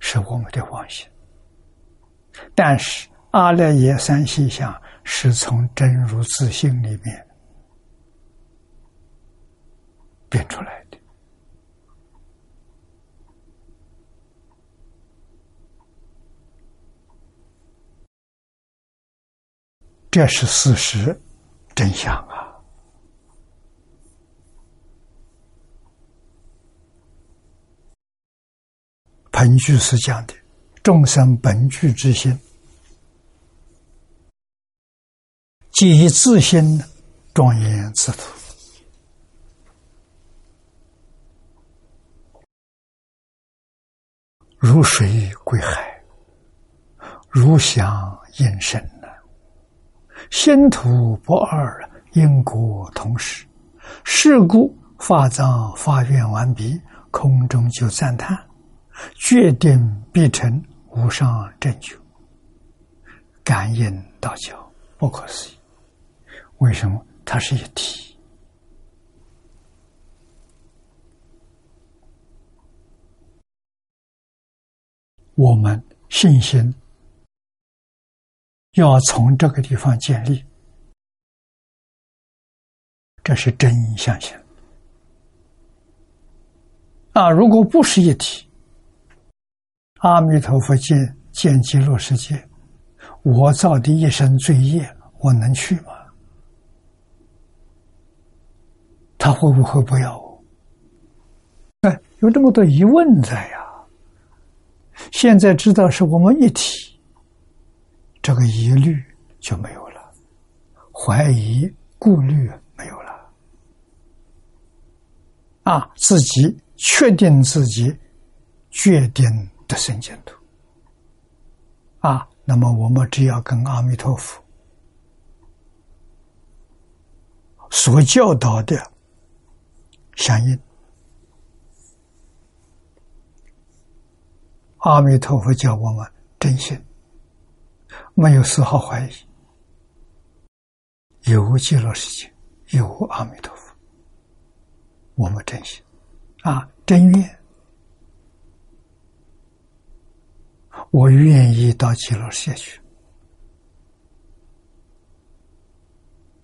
是我们的妄心，但是阿赖耶三细相是从真如自性里面变出来的，这是事实真相啊。本句是讲的众生本具之心，即以自心庄严自土，如水归海，如响应声呐。心土不二，因果同时，是故法藏发愿完毕，空中就赞叹。决定必成无上正觉，感应道交，不可思议。为什么它是一体？我们信心要从这个地方建立，这是真相信。啊，如果不是一体。阿弥陀佛见见极乐世界，我造的一身罪业，我能去吗？他会不会不要我？哎，有这么多疑问在呀。现在知道是我们一体，这个疑虑就没有了，怀疑、顾虑没有了。啊，自己确定自己，决定。的圣净土啊，那么我们只要跟阿弥陀佛所教导的相应，阿弥陀佛教我们真心，没有丝毫怀疑，有极乐世界，有阿弥陀佛，我们真心啊，真愿。我愿意到极乐世界去，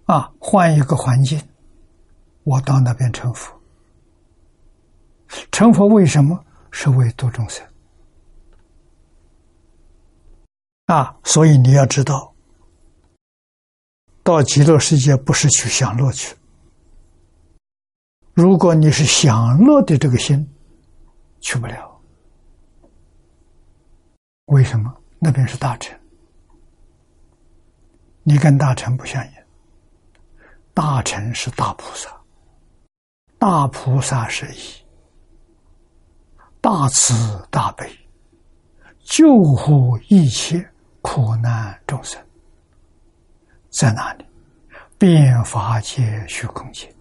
啊，换一个环境，我到那边成佛。成佛为什么？是为度众生。啊，所以你要知道，到极乐世界不是去享乐去。如果你是享乐的这个心，去不了。为什么那边是大臣？你跟大臣不相应。大臣是大菩萨，大菩萨是以大慈大悲救护一切苦难众生，在哪里？变法界虚空界，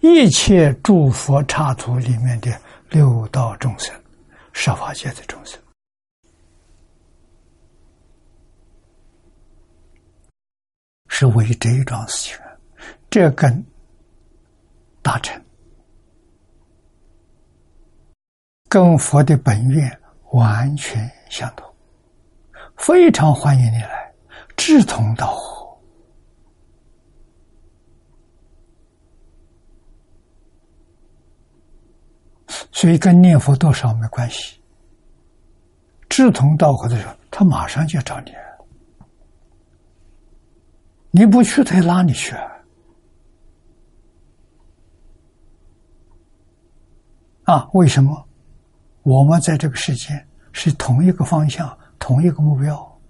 一切诸佛刹土里面的六道众生，设法界的众生。是为这一桩事情，这跟大臣、跟佛的本愿完全相同，非常欢迎你来，志同道合，所以跟念佛多少没关系。志同道合的时候，他马上就找你。你不去，他拉你去啊？为什么？我们在这个世界是同一个方向、同一个目标，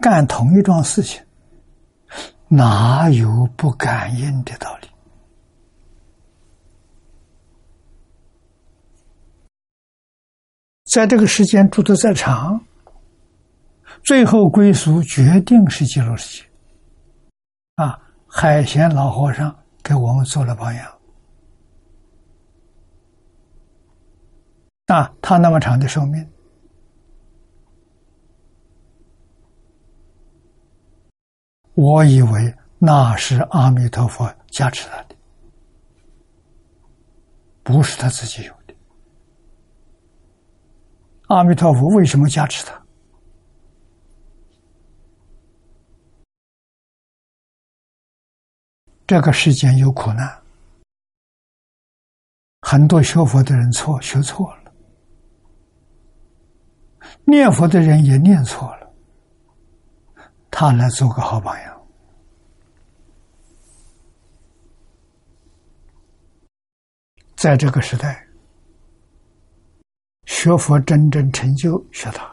干同一桩事情，哪有不感应的道理？在这个时间住的再长，最后归宿决定是极乐世界。啊，海贤老和尚给我们做了榜样。啊，他那么长的寿命，我以为那是阿弥陀佛加持他的，不是他自己有的。阿弥陀佛为什么加持他？这个世间有苦难，很多学佛的人错学错了。念佛的人也念错了，他来做个好榜样。在这个时代，学佛真正成就学他，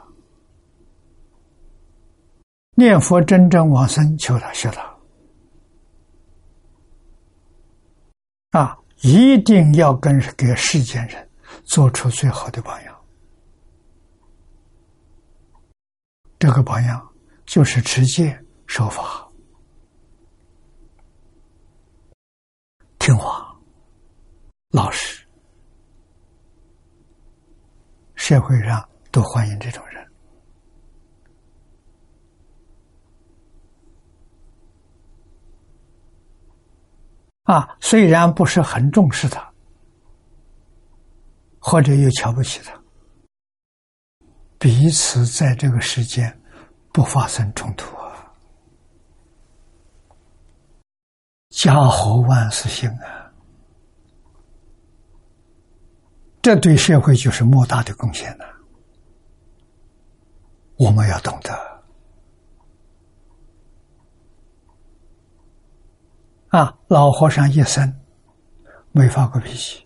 念佛真正往生求他学他，啊，一定要跟给世间人做出最好的榜样。这个榜样就是持戒、守法、听话、老实，社会上都欢迎这种人。啊，虽然不是很重视他，或者又瞧不起他。彼此在这个世间不发生冲突啊，家和万事兴啊，这对社会就是莫大的贡献呐。我们要懂得啊，老和尚一生没发过脾气，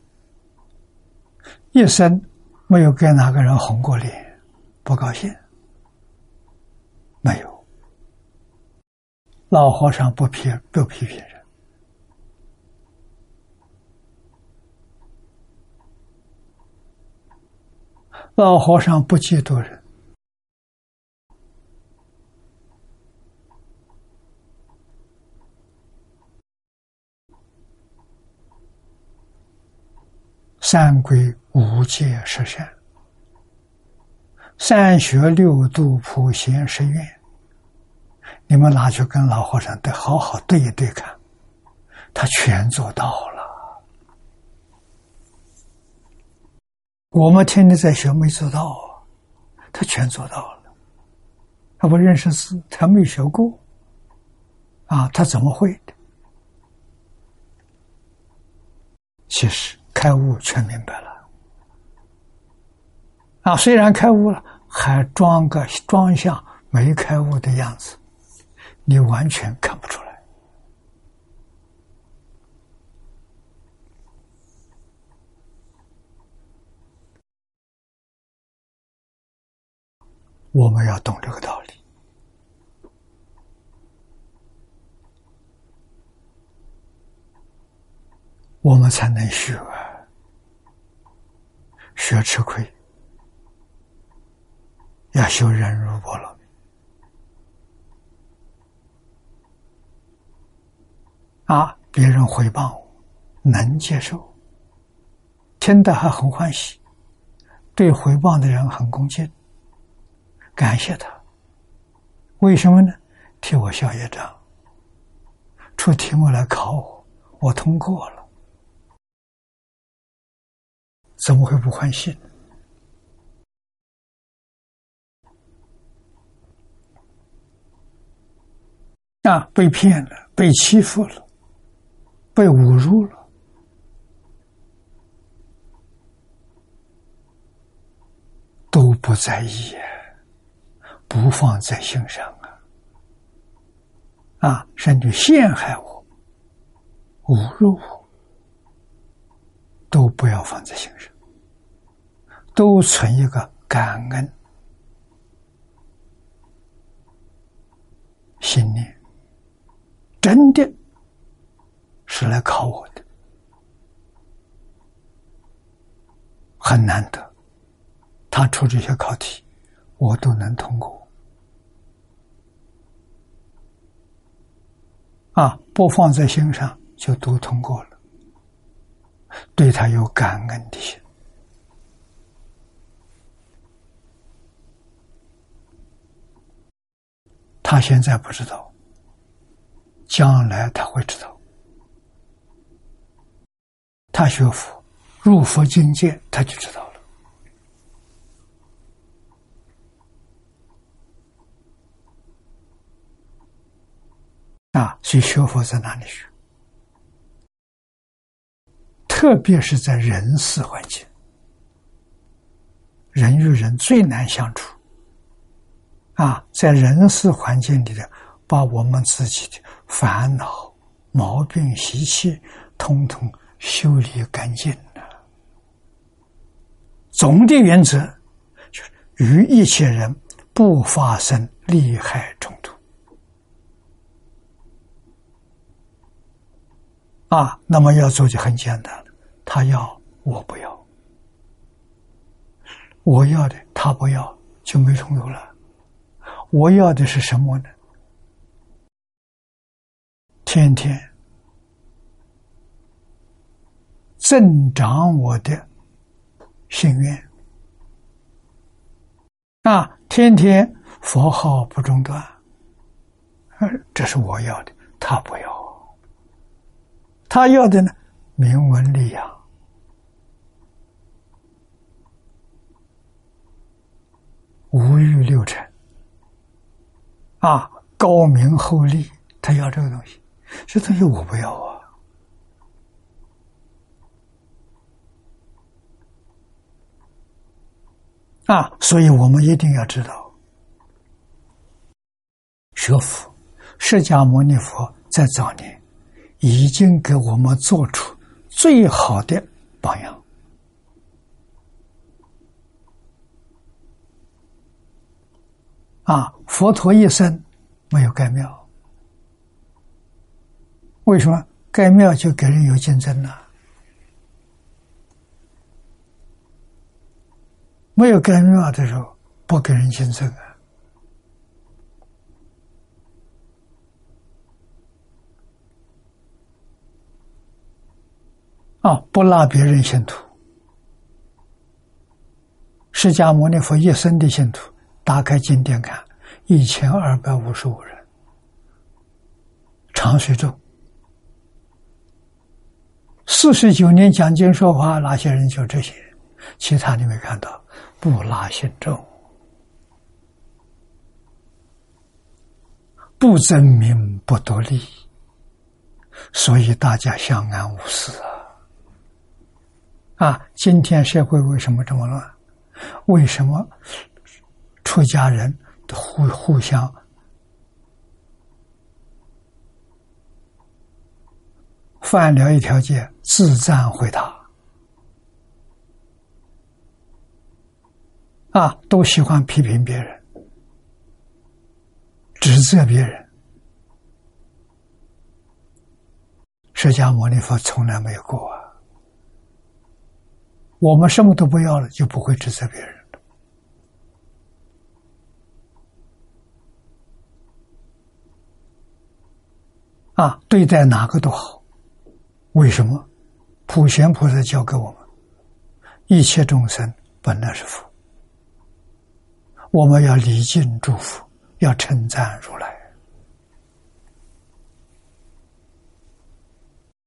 一生没有跟哪个人红过脸。不高兴？没有。老和尚不批不批评人，老和尚不嫉妒人。三归五戒十善。三学六度普贤十愿，你们拿去跟老和尚对好好对一对看，他全做到了。我们天天在学没做到，他全做到了。他不认识字，他没学过，啊，他怎么会的？其实开悟全明白了。啊，虽然开悟了，还装个装像没开悟的样子，你完全看不出来。我们要懂这个道理，我们才能学，学吃亏。要修忍辱波罗啊！别人回报我，能接受，听得还很欢喜，对回报的人很恭敬，感谢他。为什么呢？替我消业障，出题目来考我，我通过了，怎么会不欢喜呢？啊！被骗了，被欺负了，被侮辱了，都不在意，不放在心上啊！啊，甚至陷害我、侮辱我，都不要放在心上，都存一个感恩信念，真的是来考我的，很难得。他出这些考题，我都能通过。啊，不放在心上，就都通过了，对他有感恩的心。他现在不知道，将来他会知道。他学佛入佛境界，他就知道了。啊，所以学佛在哪里学？特别是在人事环境，人与人最难相处。啊，在人事环境里头，把我们自己的烦恼、毛病、习气，统统修理干净了。总的原则就是与一切人不发生利害冲突。啊，那么要做就很简单了，他要我不要，我要的他不要，就没冲突了。我要的是什么呢？天天增长我的心愿啊！天天佛号不中断，这是我要的。他不要，他要的呢？名闻利养，无欲六尘。啊，高明厚利，他要这个东西，这东西我不要啊！啊，所以我们一定要知道，学佛，释迦牟尼佛在早年已经给我们做出最好的榜样。啊，佛陀一生没有盖庙，为什么盖庙就给人有竞争呢？没有盖庙的时候，不给人竞争啊！啊，不拉别人信徒，释迦牟尼佛一生的信徒。打开经典看，一千二百五十五人，长随众，四十九年讲经说法，哪些人就这些，其他你没看到，不拉信众，不争名，不夺利，所以大家相安无事啊！啊，今天社会为什么这么乱？为什么？出家人互互相犯了一条戒，自赞回答啊，都喜欢批评别人，指责别人。释迦牟尼佛从来没有过啊，我们什么都不要了，就不会指责别人。啊，对待哪个都好，为什么？普贤菩萨教给我们，一切众生本来是佛，我们要礼敬祝福，要称赞如来。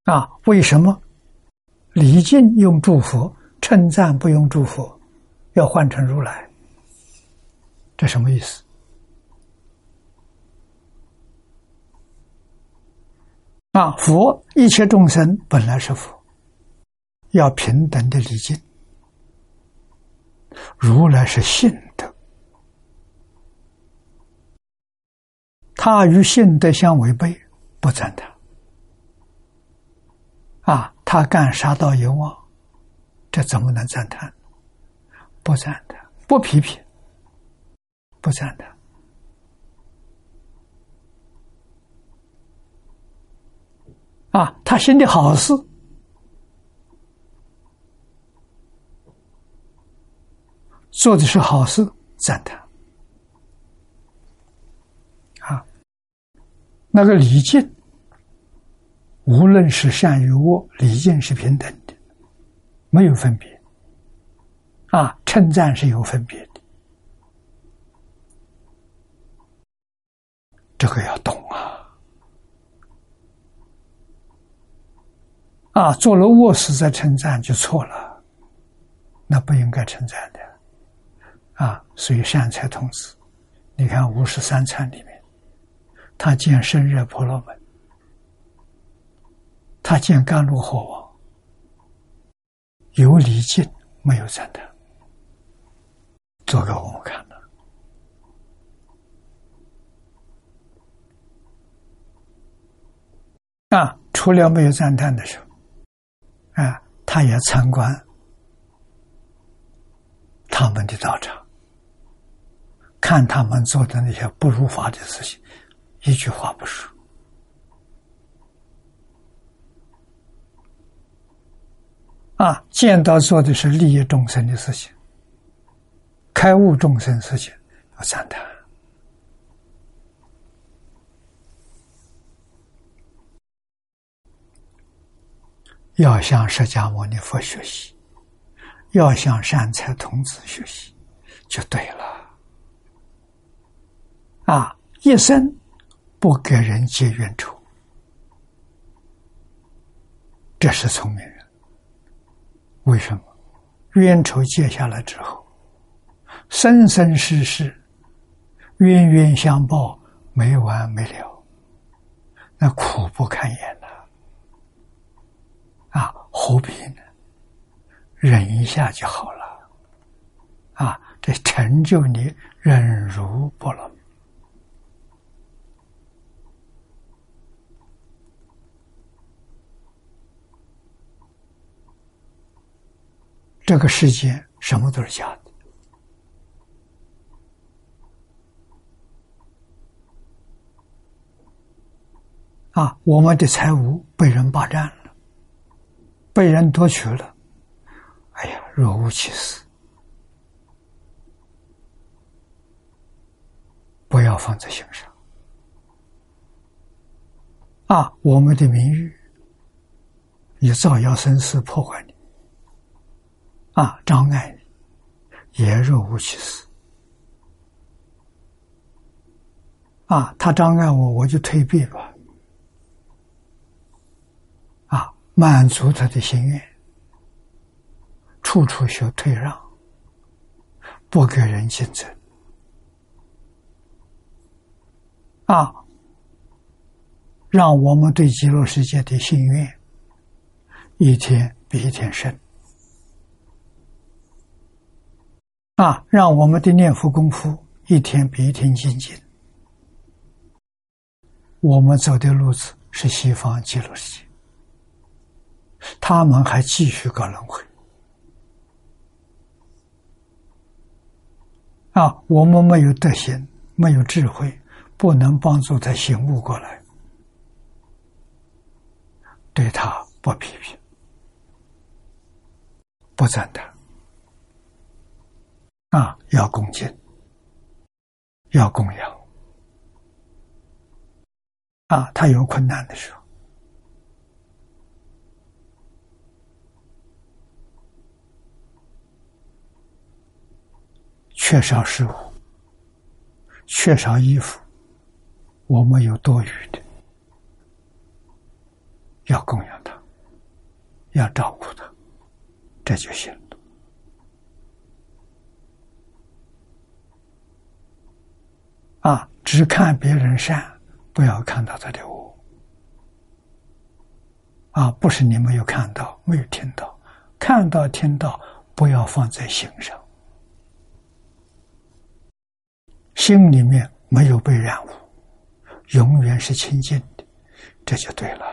啊，为什么礼敬用祝福，称赞不用祝福，要换成如来？这什么意思？啊，佛一切众生本来是佛，要平等的礼敬。如来是信德，他与信德相违背，不赞叹。啊，他干杀盗淫妄，这怎么能赞叹？不赞叹，不批评，不赞叹。啊，他行的好事，做的是好事，赞叹。啊，那个礼敬，无论是善与恶，礼敬是平等的，没有分别。啊，称赞是有分别的，这个要懂啊！做了卧室再称赞就错了，那不应该称赞的。啊，所以善财童子，你看五十三参里面，他见生热婆罗门，他见甘露火王，有礼敬，没有赞叹。做给我们看的啊！除了没有赞叹的时候，啊，他也参观他们的道场，看他们做的那些不如法的事情，一句话不说。啊，见到做的是利益众生的事情。开悟众生事情要赞叹，要向释迦牟尼佛学习，要向善财童子学习，就对了。啊，一生不给人结冤仇，这是聪明人。为什么？冤仇结下来之后。生生世世，冤冤相报，没完没了，那苦不堪言呐！啊，何必呢？忍一下就好了。啊，这成就你忍辱不能。这个世界什么都是假的。啊，我们的财物被人霸占了，被人夺取了，哎呀，若无其事，不要放在心上。啊，我们的名誉也造谣生事，破坏你，啊，障碍你，也若无其事。啊，他障碍我，我就退避吧。满足他的心愿，处处学退让，不给人竞争，啊，让我们对极乐世界的心愿一天比一天深，啊，让我们的念佛功夫一天比一天精进，我们走的路子是西方极乐世界。他们还继续搞轮回啊！我们没有德行，没有智慧，不能帮助他醒悟过来，对他不批评，不赞叹啊！要恭敬，要供养啊！他有困难的时候。缺少食物，缺少衣服，我们有多余的，要供养他，要照顾他，这就行了。啊，只看别人善，不要看到他的恶。啊，不是你没有看到，没有听到，看到听到，不要放在心上。心里面没有被染污，永远是清净的，这就对了。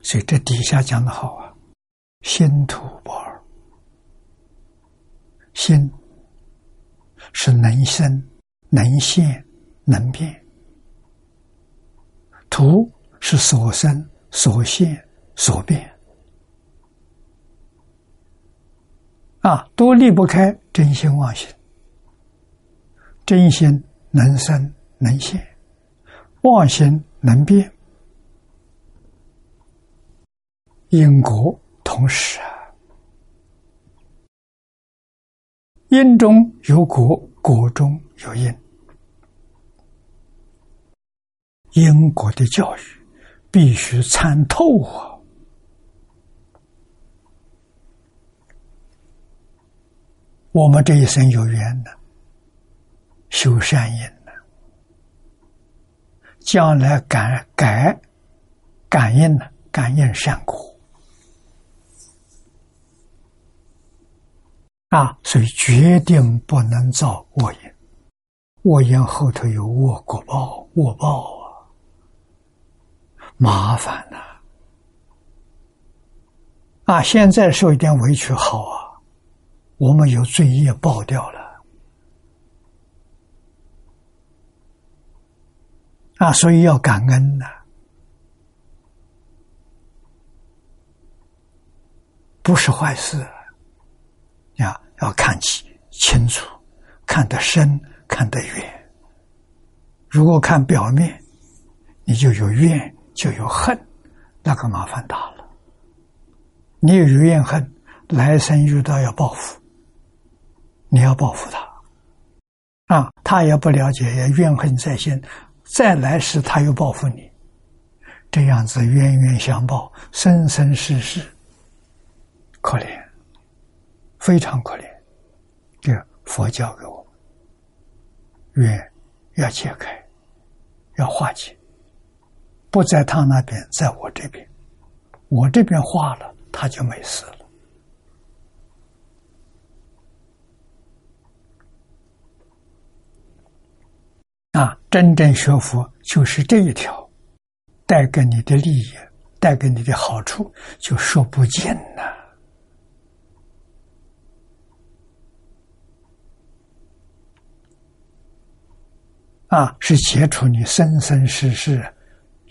所以这底下讲的好啊，心土不二，心是能生、能现、能变，图是所生、所现、所变。啊，都离不开真心妄心。真心能生能现，妄心能变，因果同时啊。因中有果，果中有因。因果的教育必须参透啊！我们这一生有缘的，修善因的，将来感改感应呢？感应善果。啊，所以决定不能造恶因，恶因后头有恶果报、恶报啊，麻烦呐！啊，现在受一点委屈好啊，我们有罪业报掉了，啊，所以要感恩呐，不是坏事。要要看清清楚，看得深，看得远。如果看表面，你就有怨，就有恨，那个麻烦大了。你有怨恨，来生遇到要报复，你要报复他，啊，他也不了解，也怨恨在心，再来世他又报复你，这样子冤冤相报，生生世世，可怜。非常可怜，这佛教给我们，愿要解开，要化解，不在他那边，在我这边，我这边化了，他就没事了。啊，真正学佛就是这一条，带给你的利益，带给你的好处，就说不尽了。啊，是解除你生生世世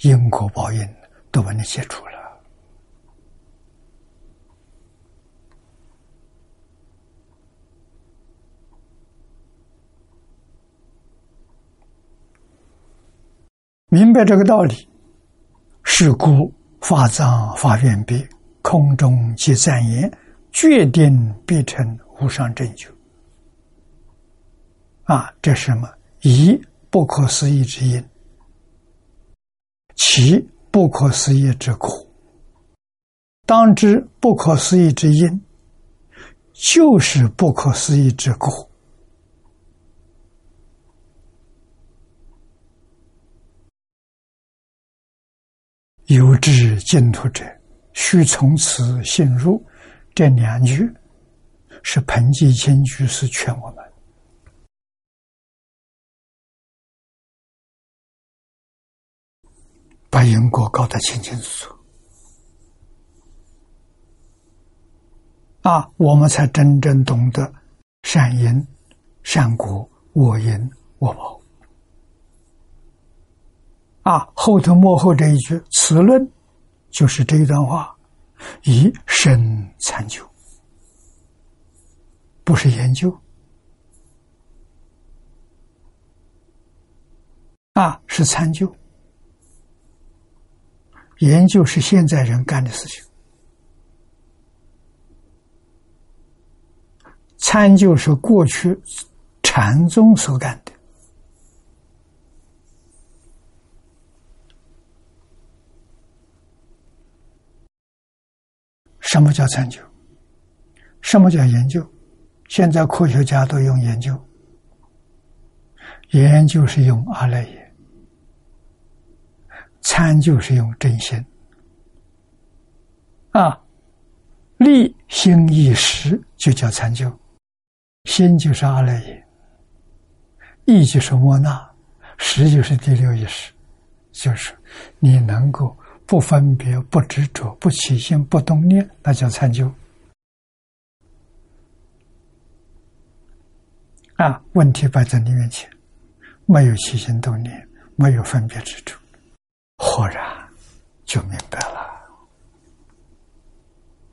因果报应，都把你解除了。明白这个道理，是故法藏法愿别，空中即赞言，决定必成无上正觉。啊，这是什么？一。不可思议之因，其不可思议之苦。当知不可思议之因，就是不可思议之苦。有志净土者，须从此信入。这两句是彭继清居士劝我们。把因果搞得清清楚楚，啊，我们才真正懂得善因、善果、恶因、恶报。啊，后头幕后这一句此论，就是这一段话，以身参究，不是研究，啊，是参究。研究是现在人干的事情，参究是过去禅宗所干的。什么叫参究？什么叫研究？现在科学家都用研究，研究是用阿赖耶。参就是用真心啊，立心一时就叫参究，心就是阿赖耶，意就是莫那，识就是第六意识，就是你能够不分别、不执着、不起心、不动念，那叫参究。啊，问题摆在你面前，没有起心动念，没有分别执着。豁然就明白了，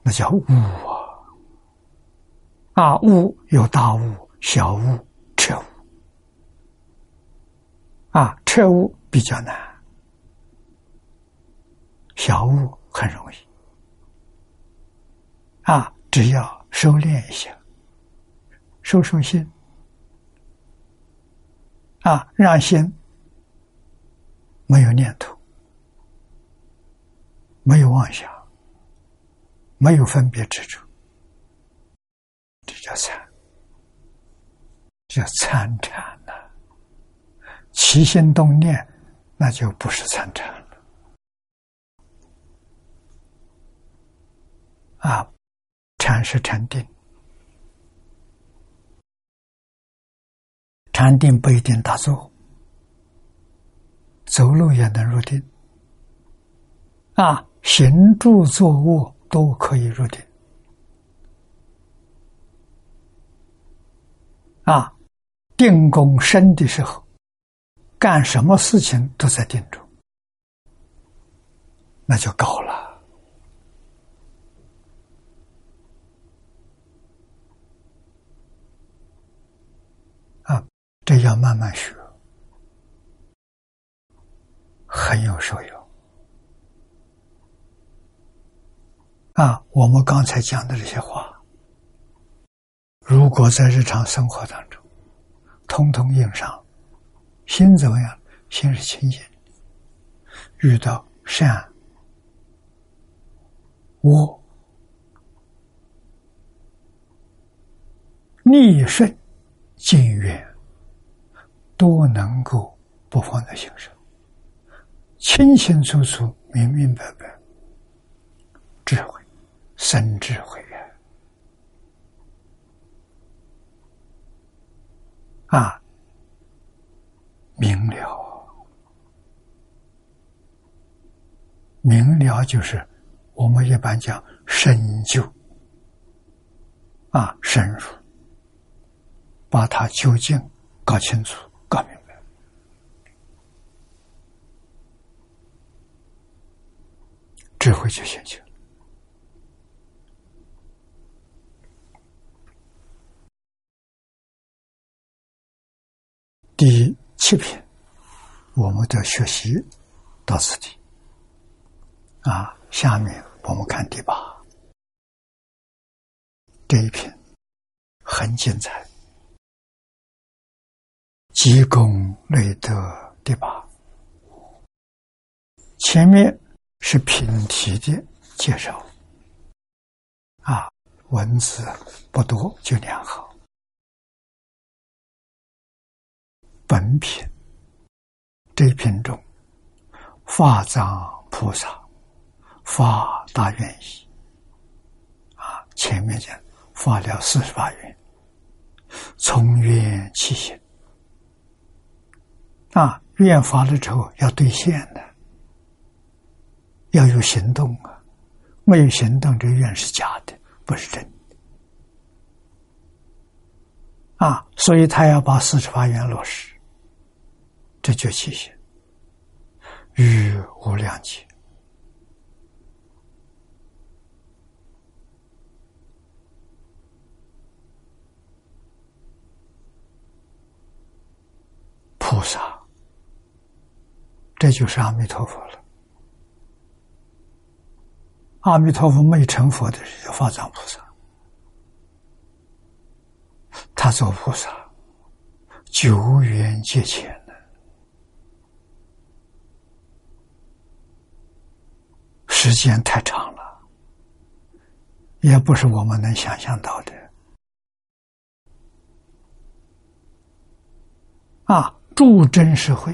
那叫悟啊！啊，悟有大悟、小悟、彻悟。啊，彻悟比较难，小悟很容易。啊，只要收敛一下，收收心，啊，让心没有念头。没有妄想，没有分别执着，这叫参，叫参禅呐。起心动念，那就不是参禅了。啊，禅是禅定，禅定不一定打坐，走路也能入定。啊。行住坐卧都可以入定，啊，定功深的时候，干什么事情都在定中，那就高了。啊，这要慢慢学，很有受用。啊，我们刚才讲的这些话，如果在日常生活当中，通通应上，心怎么样？心是清净。遇到善、恶、逆顺、近远，都能够不放在心上，清清楚楚、明明白白，智慧。生智慧啊，明了，明了就是我们一般讲深究啊，深入，把它究竟搞清楚、搞明白，智慧就显现。第七篇，我们的学习到此地。啊，下面我们看第八这一篇，很精彩。积功累德第八，前面是品题的介绍，啊，文字不多，就两行。本品这品中，法藏菩萨发大愿意。啊，前面讲发了四十八愿，从愿起行。啊，愿发了之后要兑现的，要有行动啊，没有行动，这愿是假的，不是真的啊，所以他要把四十八愿落实。这就起现，与无量劫，菩萨，这就是阿弥陀佛了。阿弥陀佛没成佛的人叫法藏菩萨，他做菩萨，久远劫前。时间太长了，也不是我们能想象到的。啊，助真实会，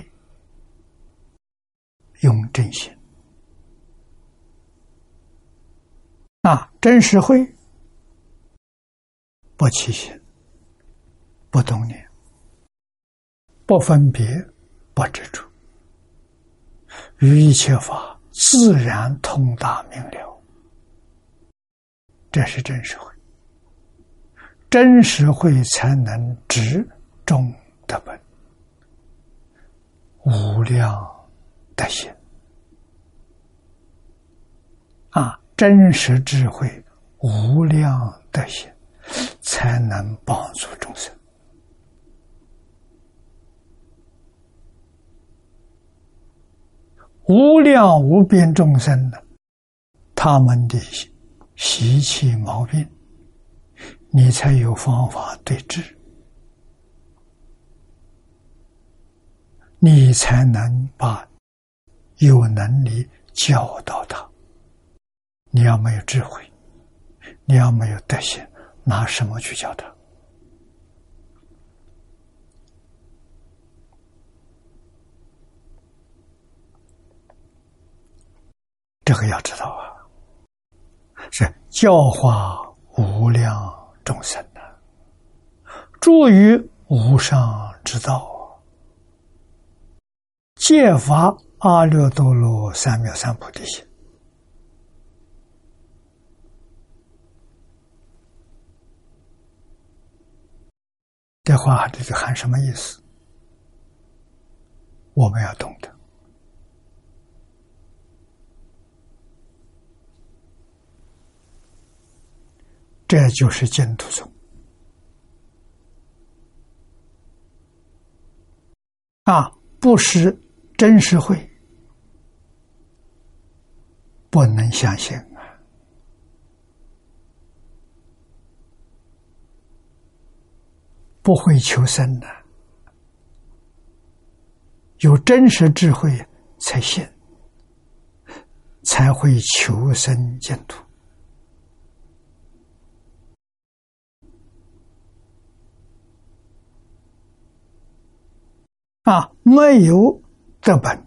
用真心。啊，真实会，不起心，不动念，不分别，不执着，于一切法。自然通达明了，这是真实慧。真实慧才能执中得本，无量的心啊，真实智慧、无量德行，才能帮助众生。无量无边众生呢，他们的习气毛病，你才有方法对治，你才能把有能力教导他。你要没有智慧，你要没有德行，拿什么去教他？这个要知道啊，是教化无量众生的，助于无上之道，借发阿耨多罗三藐三菩提心。这话这就含什么意思？我们要懂得。这就是净土宗啊，不识真实会，不能相信啊，不会求生的，有真实智慧才行，才会求生净土。啊，没有德本，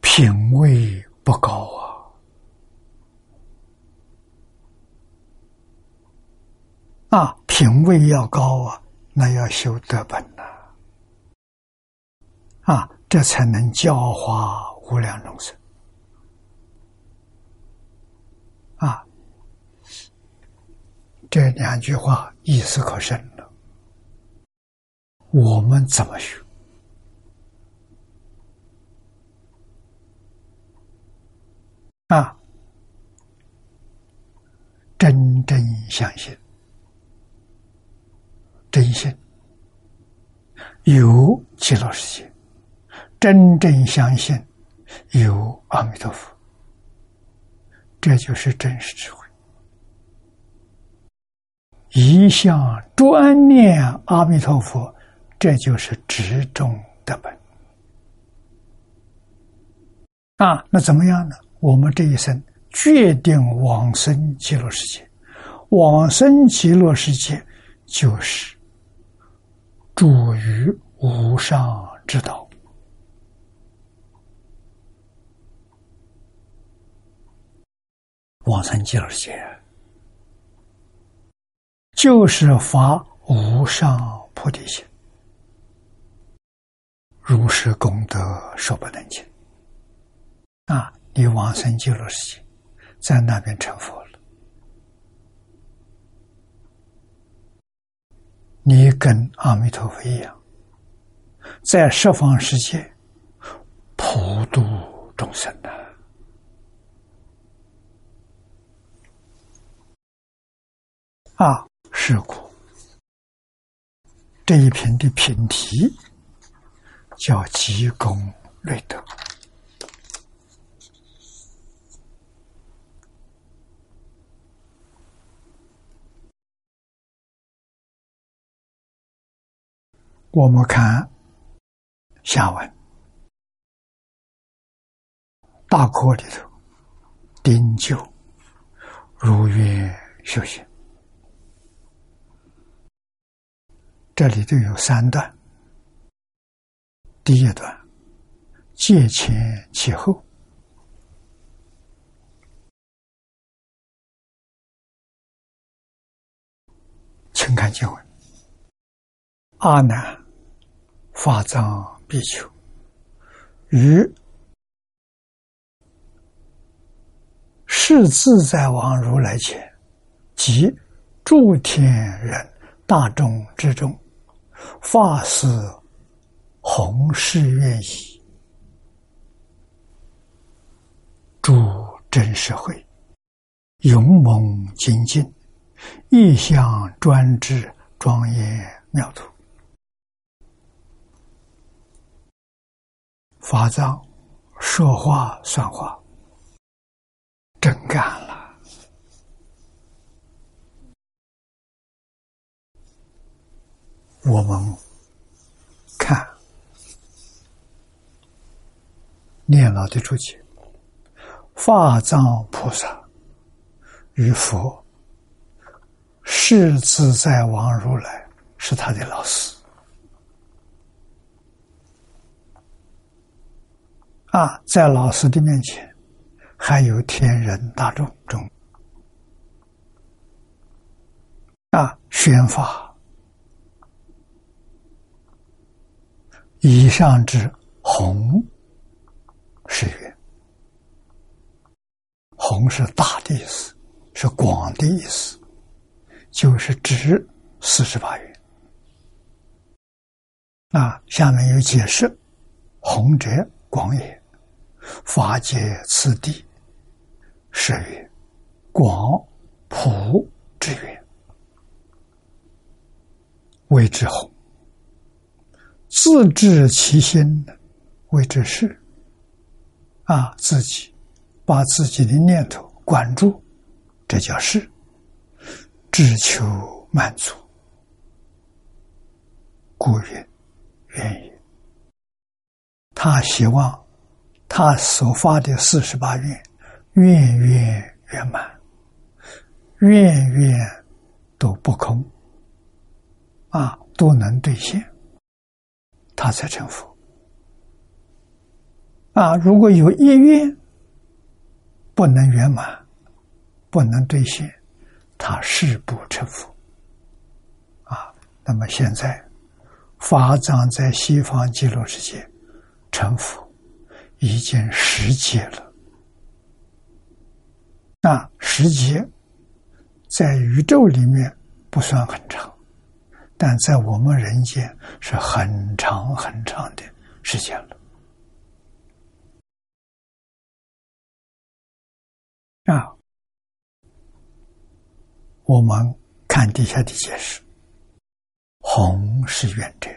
品味不高啊！啊，品位要高啊，那要修德本呐！啊，这才能教化无量众生啊！这两句话意思可深了。我们怎么学？啊，真正相信，真信，有极乐世界，真正相信有阿弥陀佛，这就是真实智慧。一向专念阿弥陀佛，这就是执中的本啊！那怎么样呢？我们这一生决定往生极乐世界，往生极乐世界就是住于无上之道，往生极乐世界。就是发无上菩提心，如是功德说不能尽啊！你往生极乐世界，在那边成佛了，你跟阿弥陀佛一样，在十方世界普度众生的啊！是故，这一篇的品题叫“积功累德”。我们看下文，大课里头，丁九如愿修行。这里都有三段。第一段，借前其后，请看经文：阿难，法藏比丘，于是自在王如来前，即诸天人大众之中。法师弘誓愿意诸真实会，勇猛精进，意向专制，庄严妙土。法藏说话算话，真干了。我们看念老的注解，法藏菩萨与佛是自在王如来是他的老师。啊，在老师的面前，还有天人大众中，啊，宣法以上之宏是愿，红是大的意思，是广的意思，就是指四十八愿。啊，下面有解释，红者广也。法界此地，是曰广普之源，谓之宏；自治其心，谓之事。啊，自己把自己的念头管住，这叫事。只求满足，故曰愿意。他希望。他所发的四十八愿，愿愿圆满，愿愿都不空，啊，都能兑现，他才成佛。啊，如果有一愿不能圆满，不能兑现，他誓不成佛。啊，那么现在法藏在西方极乐世界成佛。已经十劫了，那十劫在宇宙里面不算很长，但在我们人间是很长很长的时间了。啊，我们看底下的解释：红是远者，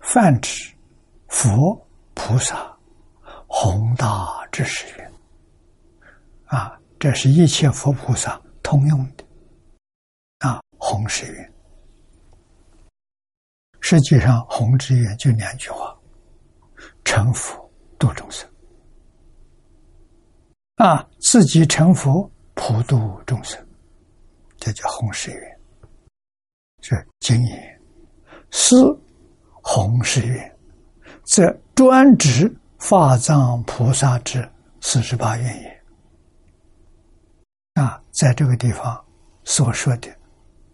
泛指。佛菩萨宏大之誓愿啊，这是一切佛菩萨通用的啊，宏誓愿。实际上，宏之愿就两句话：成佛度众生啊，自己成佛普度众生，这叫宏誓愿。是经言是宏誓愿。则专指法藏菩萨之四十八愿也。啊，在这个地方所说的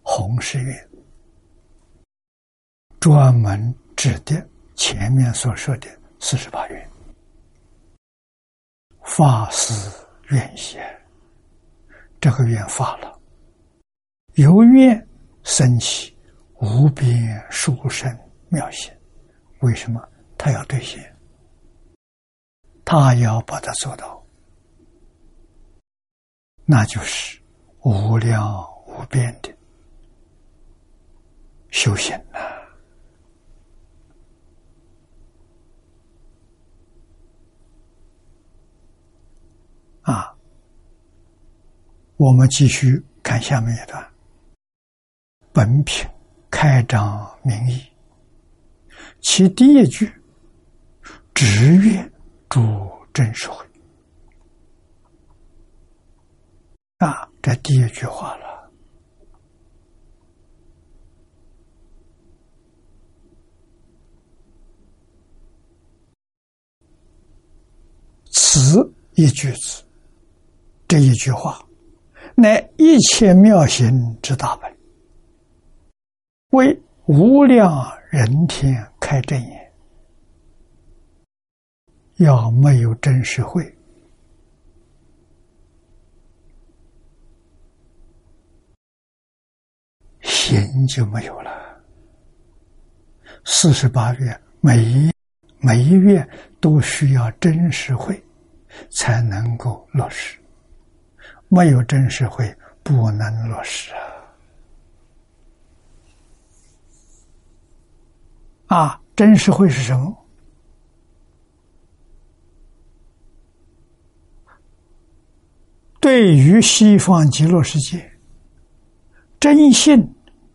弘誓愿，专门指的前面所说的四十八愿。发誓愿也，这个愿发了，由愿生起无边殊胜妙心，为什么？他要兑现，他要把它做到，那就是无量无边的修行了。啊，我们继续看下面一段，本品开张名义，其第一句。只愿助真实会啊！这第一句话了。此一句子，这一句话，乃一切妙行之大本，为无量人天开正眼。要没有真实会，显就没有了。四十八愿，每一每一愿都需要真实会才能够落实，没有真实会不能落实啊！啊，真实会是什么？对于西方极乐世界，真信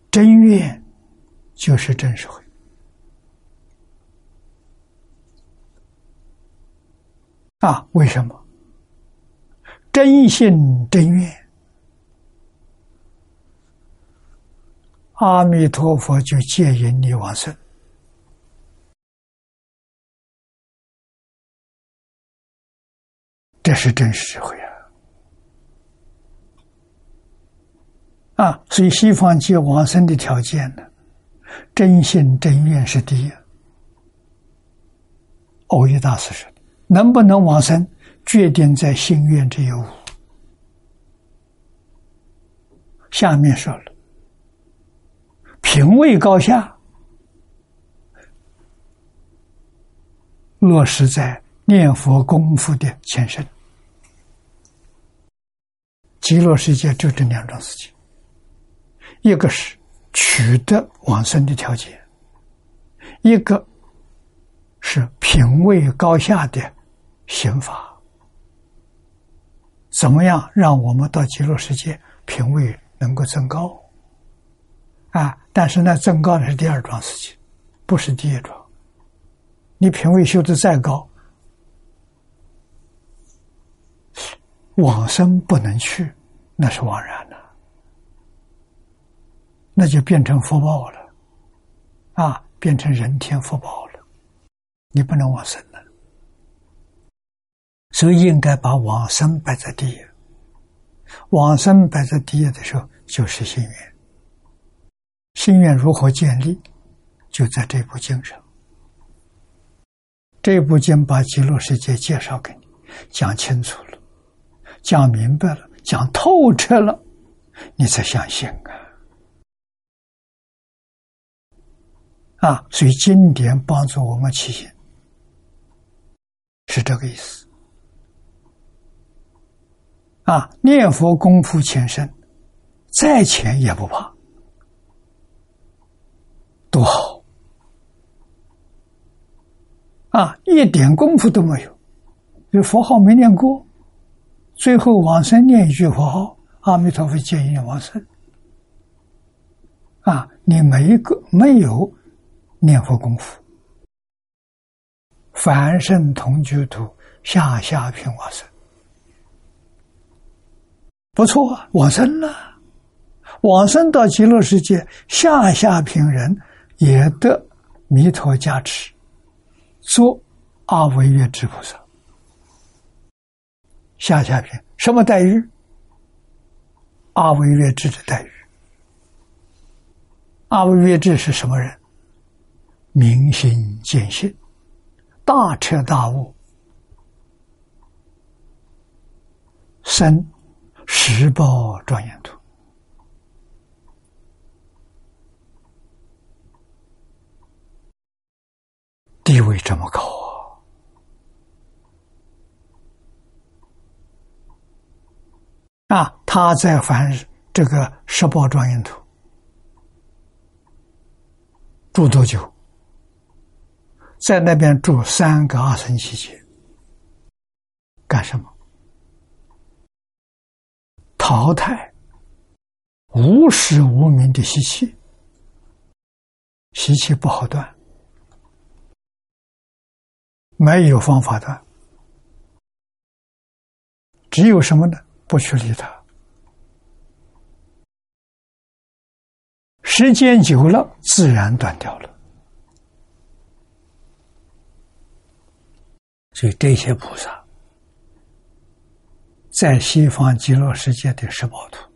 真愿就是真实会。啊，为什么？真信真愿，阿弥陀佛就接引你往生，这是真实慧啊！所以西方接往生的条件呢，真心真愿是第一。欧一大师说。能不能往生，决定在心愿之有。下面说了，品位高下，落实在念佛功夫的前身。极乐世界就这两种事情，一个是取得往生的条件，一个是品位高下的。刑法怎么样让我们到极乐世界品位能够增高？啊！但是呢增高的是第二桩事情，不是第一桩。你品位修得再高，往生不能去，那是枉然的，那就变成福报了，啊，变成人天福报了，你不能往生了。所以应该把往生摆在第一。往生摆在第一的时候，就是心愿。心愿如何建立？就在这部经上。这部经把极乐世界介绍给你，讲清楚了，讲明白了，讲透彻了，你才相信啊！啊，所以经典帮助我们起心，是这个意思。啊，念佛功夫前身，再浅也不怕，多好！啊，一点功夫都没有，这佛号没念过，最后往生念一句佛号，阿弥陀佛建议往生。啊，你每一个没有念佛功夫，凡圣同居土下下品往生。不错，往生了，往生到极乐世界，下下品人也得弥陀加持，做阿惟越之菩萨。下下品什么待遇？阿惟越之的待遇。阿惟越智是什么人？明心见性，大彻大悟，生。十报庄严图，地位这么高啊！啊，他在凡这个十报庄严图住多久？在那边住三个二生期间，干什么？淘汰无始无明的习气，习气不好断，没有方法断，只有什么呢？不去理它，时间久了，自然断掉了。所以这些菩萨。在西方极乐世界的十宝图，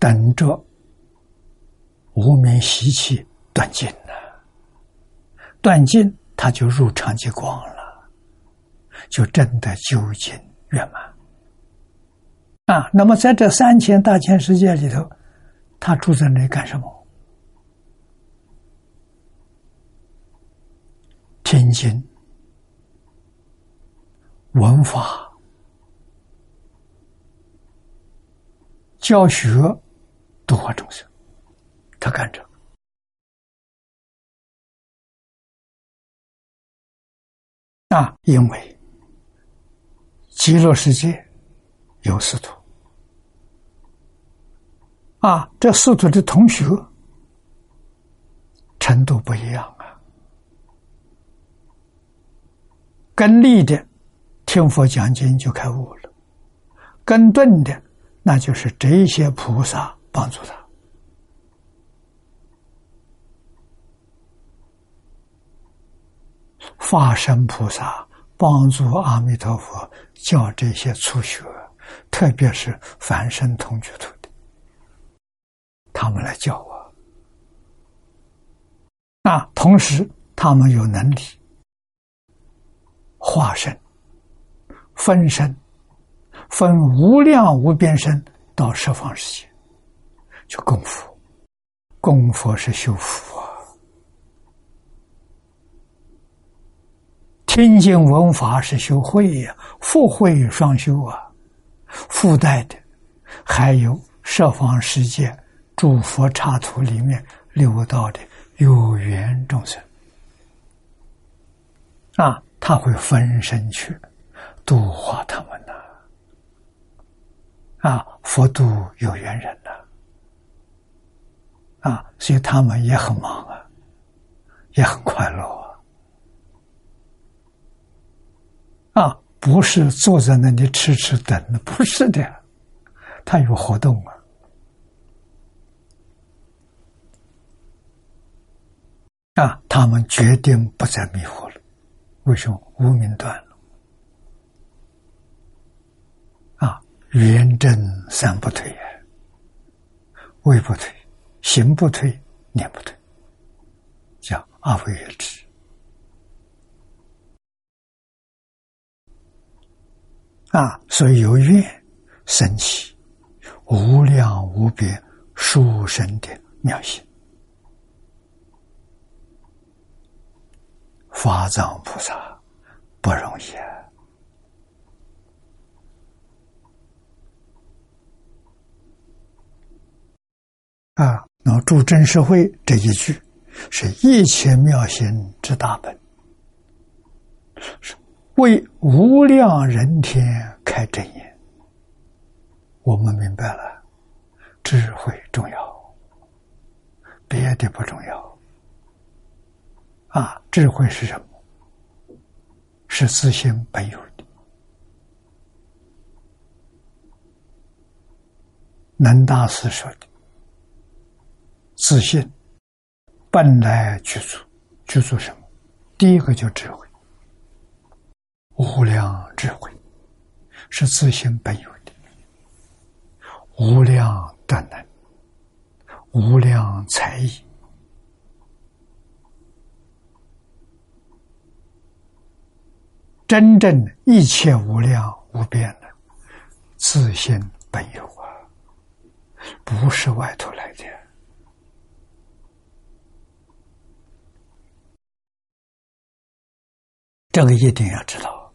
等着无名习气断尽了，断尽他就入常寂光了，就真的究竟圆满。啊，那么在这三千大千世界里头，他住在那里干什么？天津、文法、教学、度化众生，他干这。啊，因为极乐世界。有师徒啊，这师徒的同学程度不一样啊。跟立的听佛讲经就开悟了，跟顿的那就是这些菩萨帮助他。化身菩萨帮助阿弥陀佛教这些初学。特别是凡身同居土的，他们来教我。那，同时他们有能力化身、分身、分无量无边身到十方世界，就供佛，供佛是修福啊，听经闻法是修慧呀，福慧双修啊。附带的还有十方世界诸佛刹土里面六道的有缘众生啊，他会分身去度化他们呐啊，佛度有缘人呐啊，所以他们也很忙啊，也很快乐啊啊。不是坐在那里痴痴等，不是的，他有活动啊！啊，他们决定不再迷惑。为什么？无名断了。啊，圆正三不退，位不退，行不退，念不退，叫阿惟越之。啊，所以有愿生起无量无边殊胜的妙心，法藏菩萨不容易啊！啊，那助真实会这一句是一切妙心之大本，是。为无量人天开真眼，我们明白了，智慧重要，别的不重要。啊，智慧是什么？是自性本有的。南大师说的，自信本来具足，具足什么？第一个叫智慧。无量智慧是自性本有的，无量德能，无量才艺，真正一切无量无边的自性本有啊，不是外头来的，这个一定要知道。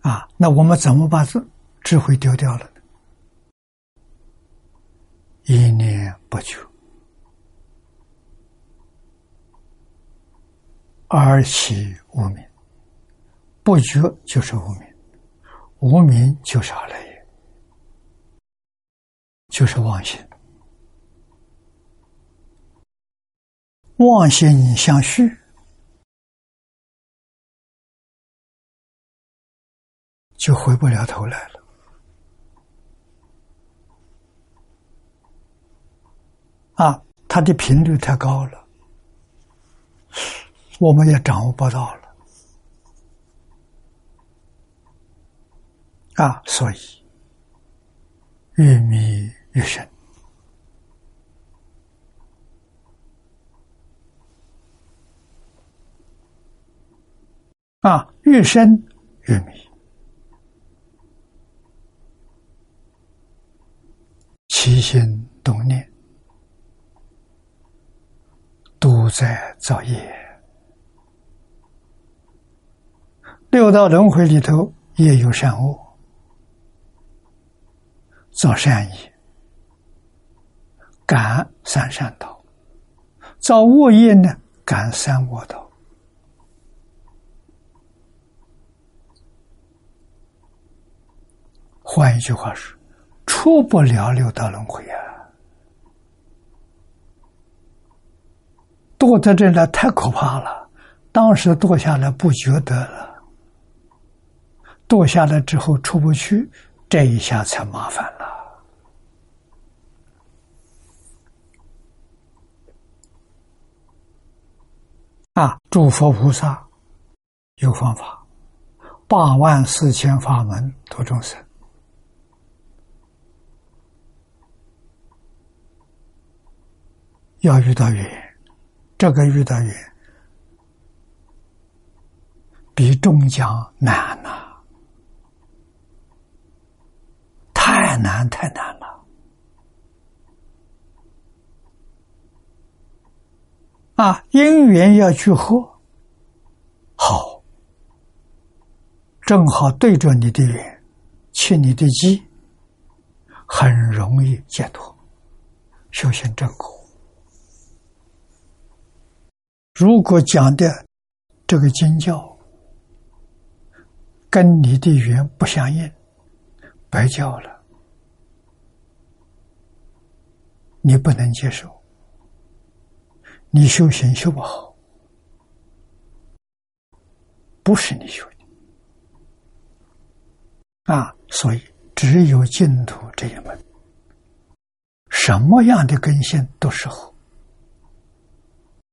啊，那我们怎么把这智慧丢掉了呢？一念不觉，而起无明，不觉就是无明，无明就是阿赖耶，就是妄心，妄心相续。就回不了头来了啊！它的频率太高了，我们也掌握不到了啊，所以越迷越深。啊，越深越迷。起心动念，都在造业。六道轮回里头，也有善恶。造善业，感三善道；造恶业呢，感三恶道。换一句话说，出不了六道轮回啊！堕在这来太可怕了，当时堕下来不觉得了，堕下来之后出不去，这一下才麻烦了。啊，诸佛菩萨有方法，八万四千法门度众生。要遇到缘，这个遇到缘比中奖难呐，太难太难了！啊，因缘要去合，好，正好对着你的缘，切你的机，很容易解脱，修行正果。如果讲的这个经教跟你的缘不相应，白教了，你不能接受，你修行修不好，不是你修的啊！所以只有净土这一门，什么样的根性都适合。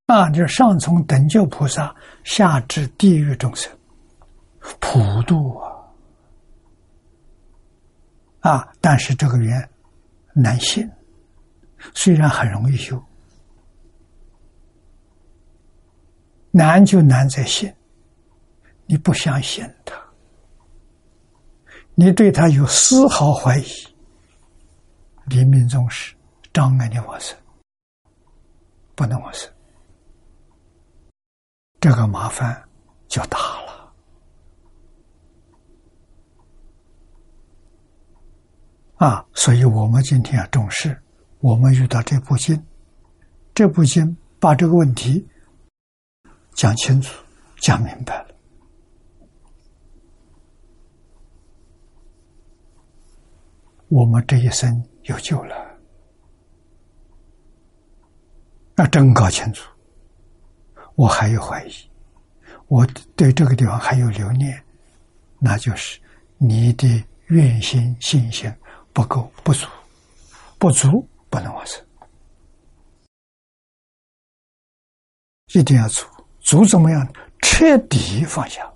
啊，就是上从等觉菩萨，下至地狱众生，普度啊！啊，但是这个缘难信，虽然很容易修，难就难在信。你不相信他，你对他有丝毫怀疑，临命终时障碍你往生，不能往生。这个麻烦就大了啊！所以我们今天要重视，我们遇到这部经，这部经把这个问题讲清楚、讲明白了，我们这一生有救了。要真搞清楚。我还有怀疑，我对这个地方还有留念，那就是你的愿心信心不够不足，不足不能完成，一定要足，足怎么样？彻底放下，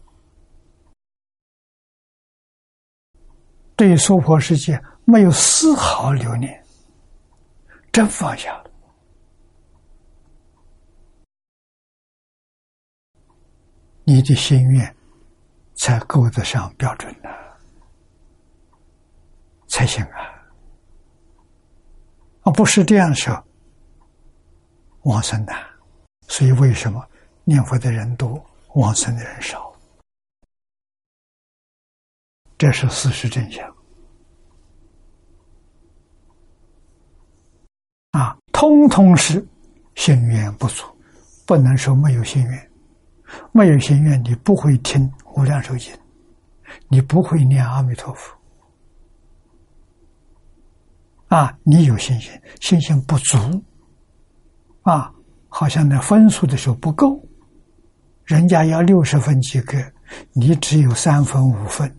对娑婆世界没有丝毫留念，真放下了。你的心愿才够得上标准呢，才行啊！啊，不是这样说，往生难。所以为什么念佛的人多，往生的人少？这是事实真相。啊，通通是心愿不足，不能说没有心愿。没有心愿，你不会听无量寿经，你不会念阿弥陀佛。啊，你有信心，信心不足，啊，好像那分数的时候不够，人家要六十分及格，你只有三分、五分、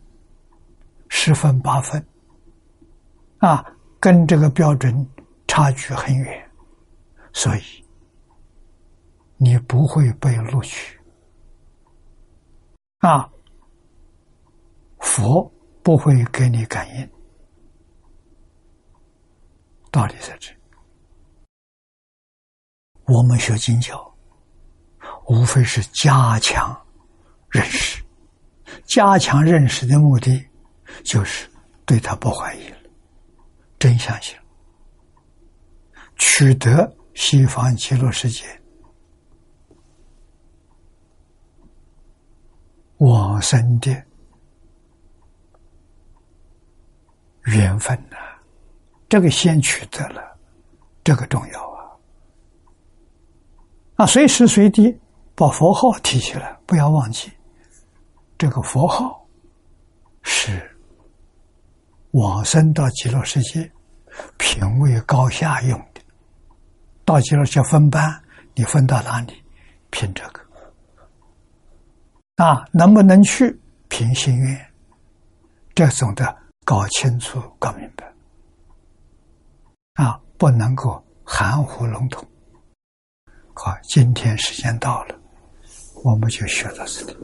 十分、八分，啊，跟这个标准差距很远，所以你不会被录取。啊，佛不会给你感应，道理在这。我们学经教，无非是加强认识，加强认识的目的就是对他不怀疑了，真相性。取得西方极乐世界。往生的缘分呐，这个先取得了，这个重要啊。啊，随时随地。把佛号提起来，不要忘记，这个佛号是往生到极乐世界品位高下用的。到极乐去分班，你分到哪里？凭这个啊，能不能去？凭心愿，这种的。搞清楚、搞明白，啊，不能够含糊笼统。好，今天时间到了，我们就学到这里。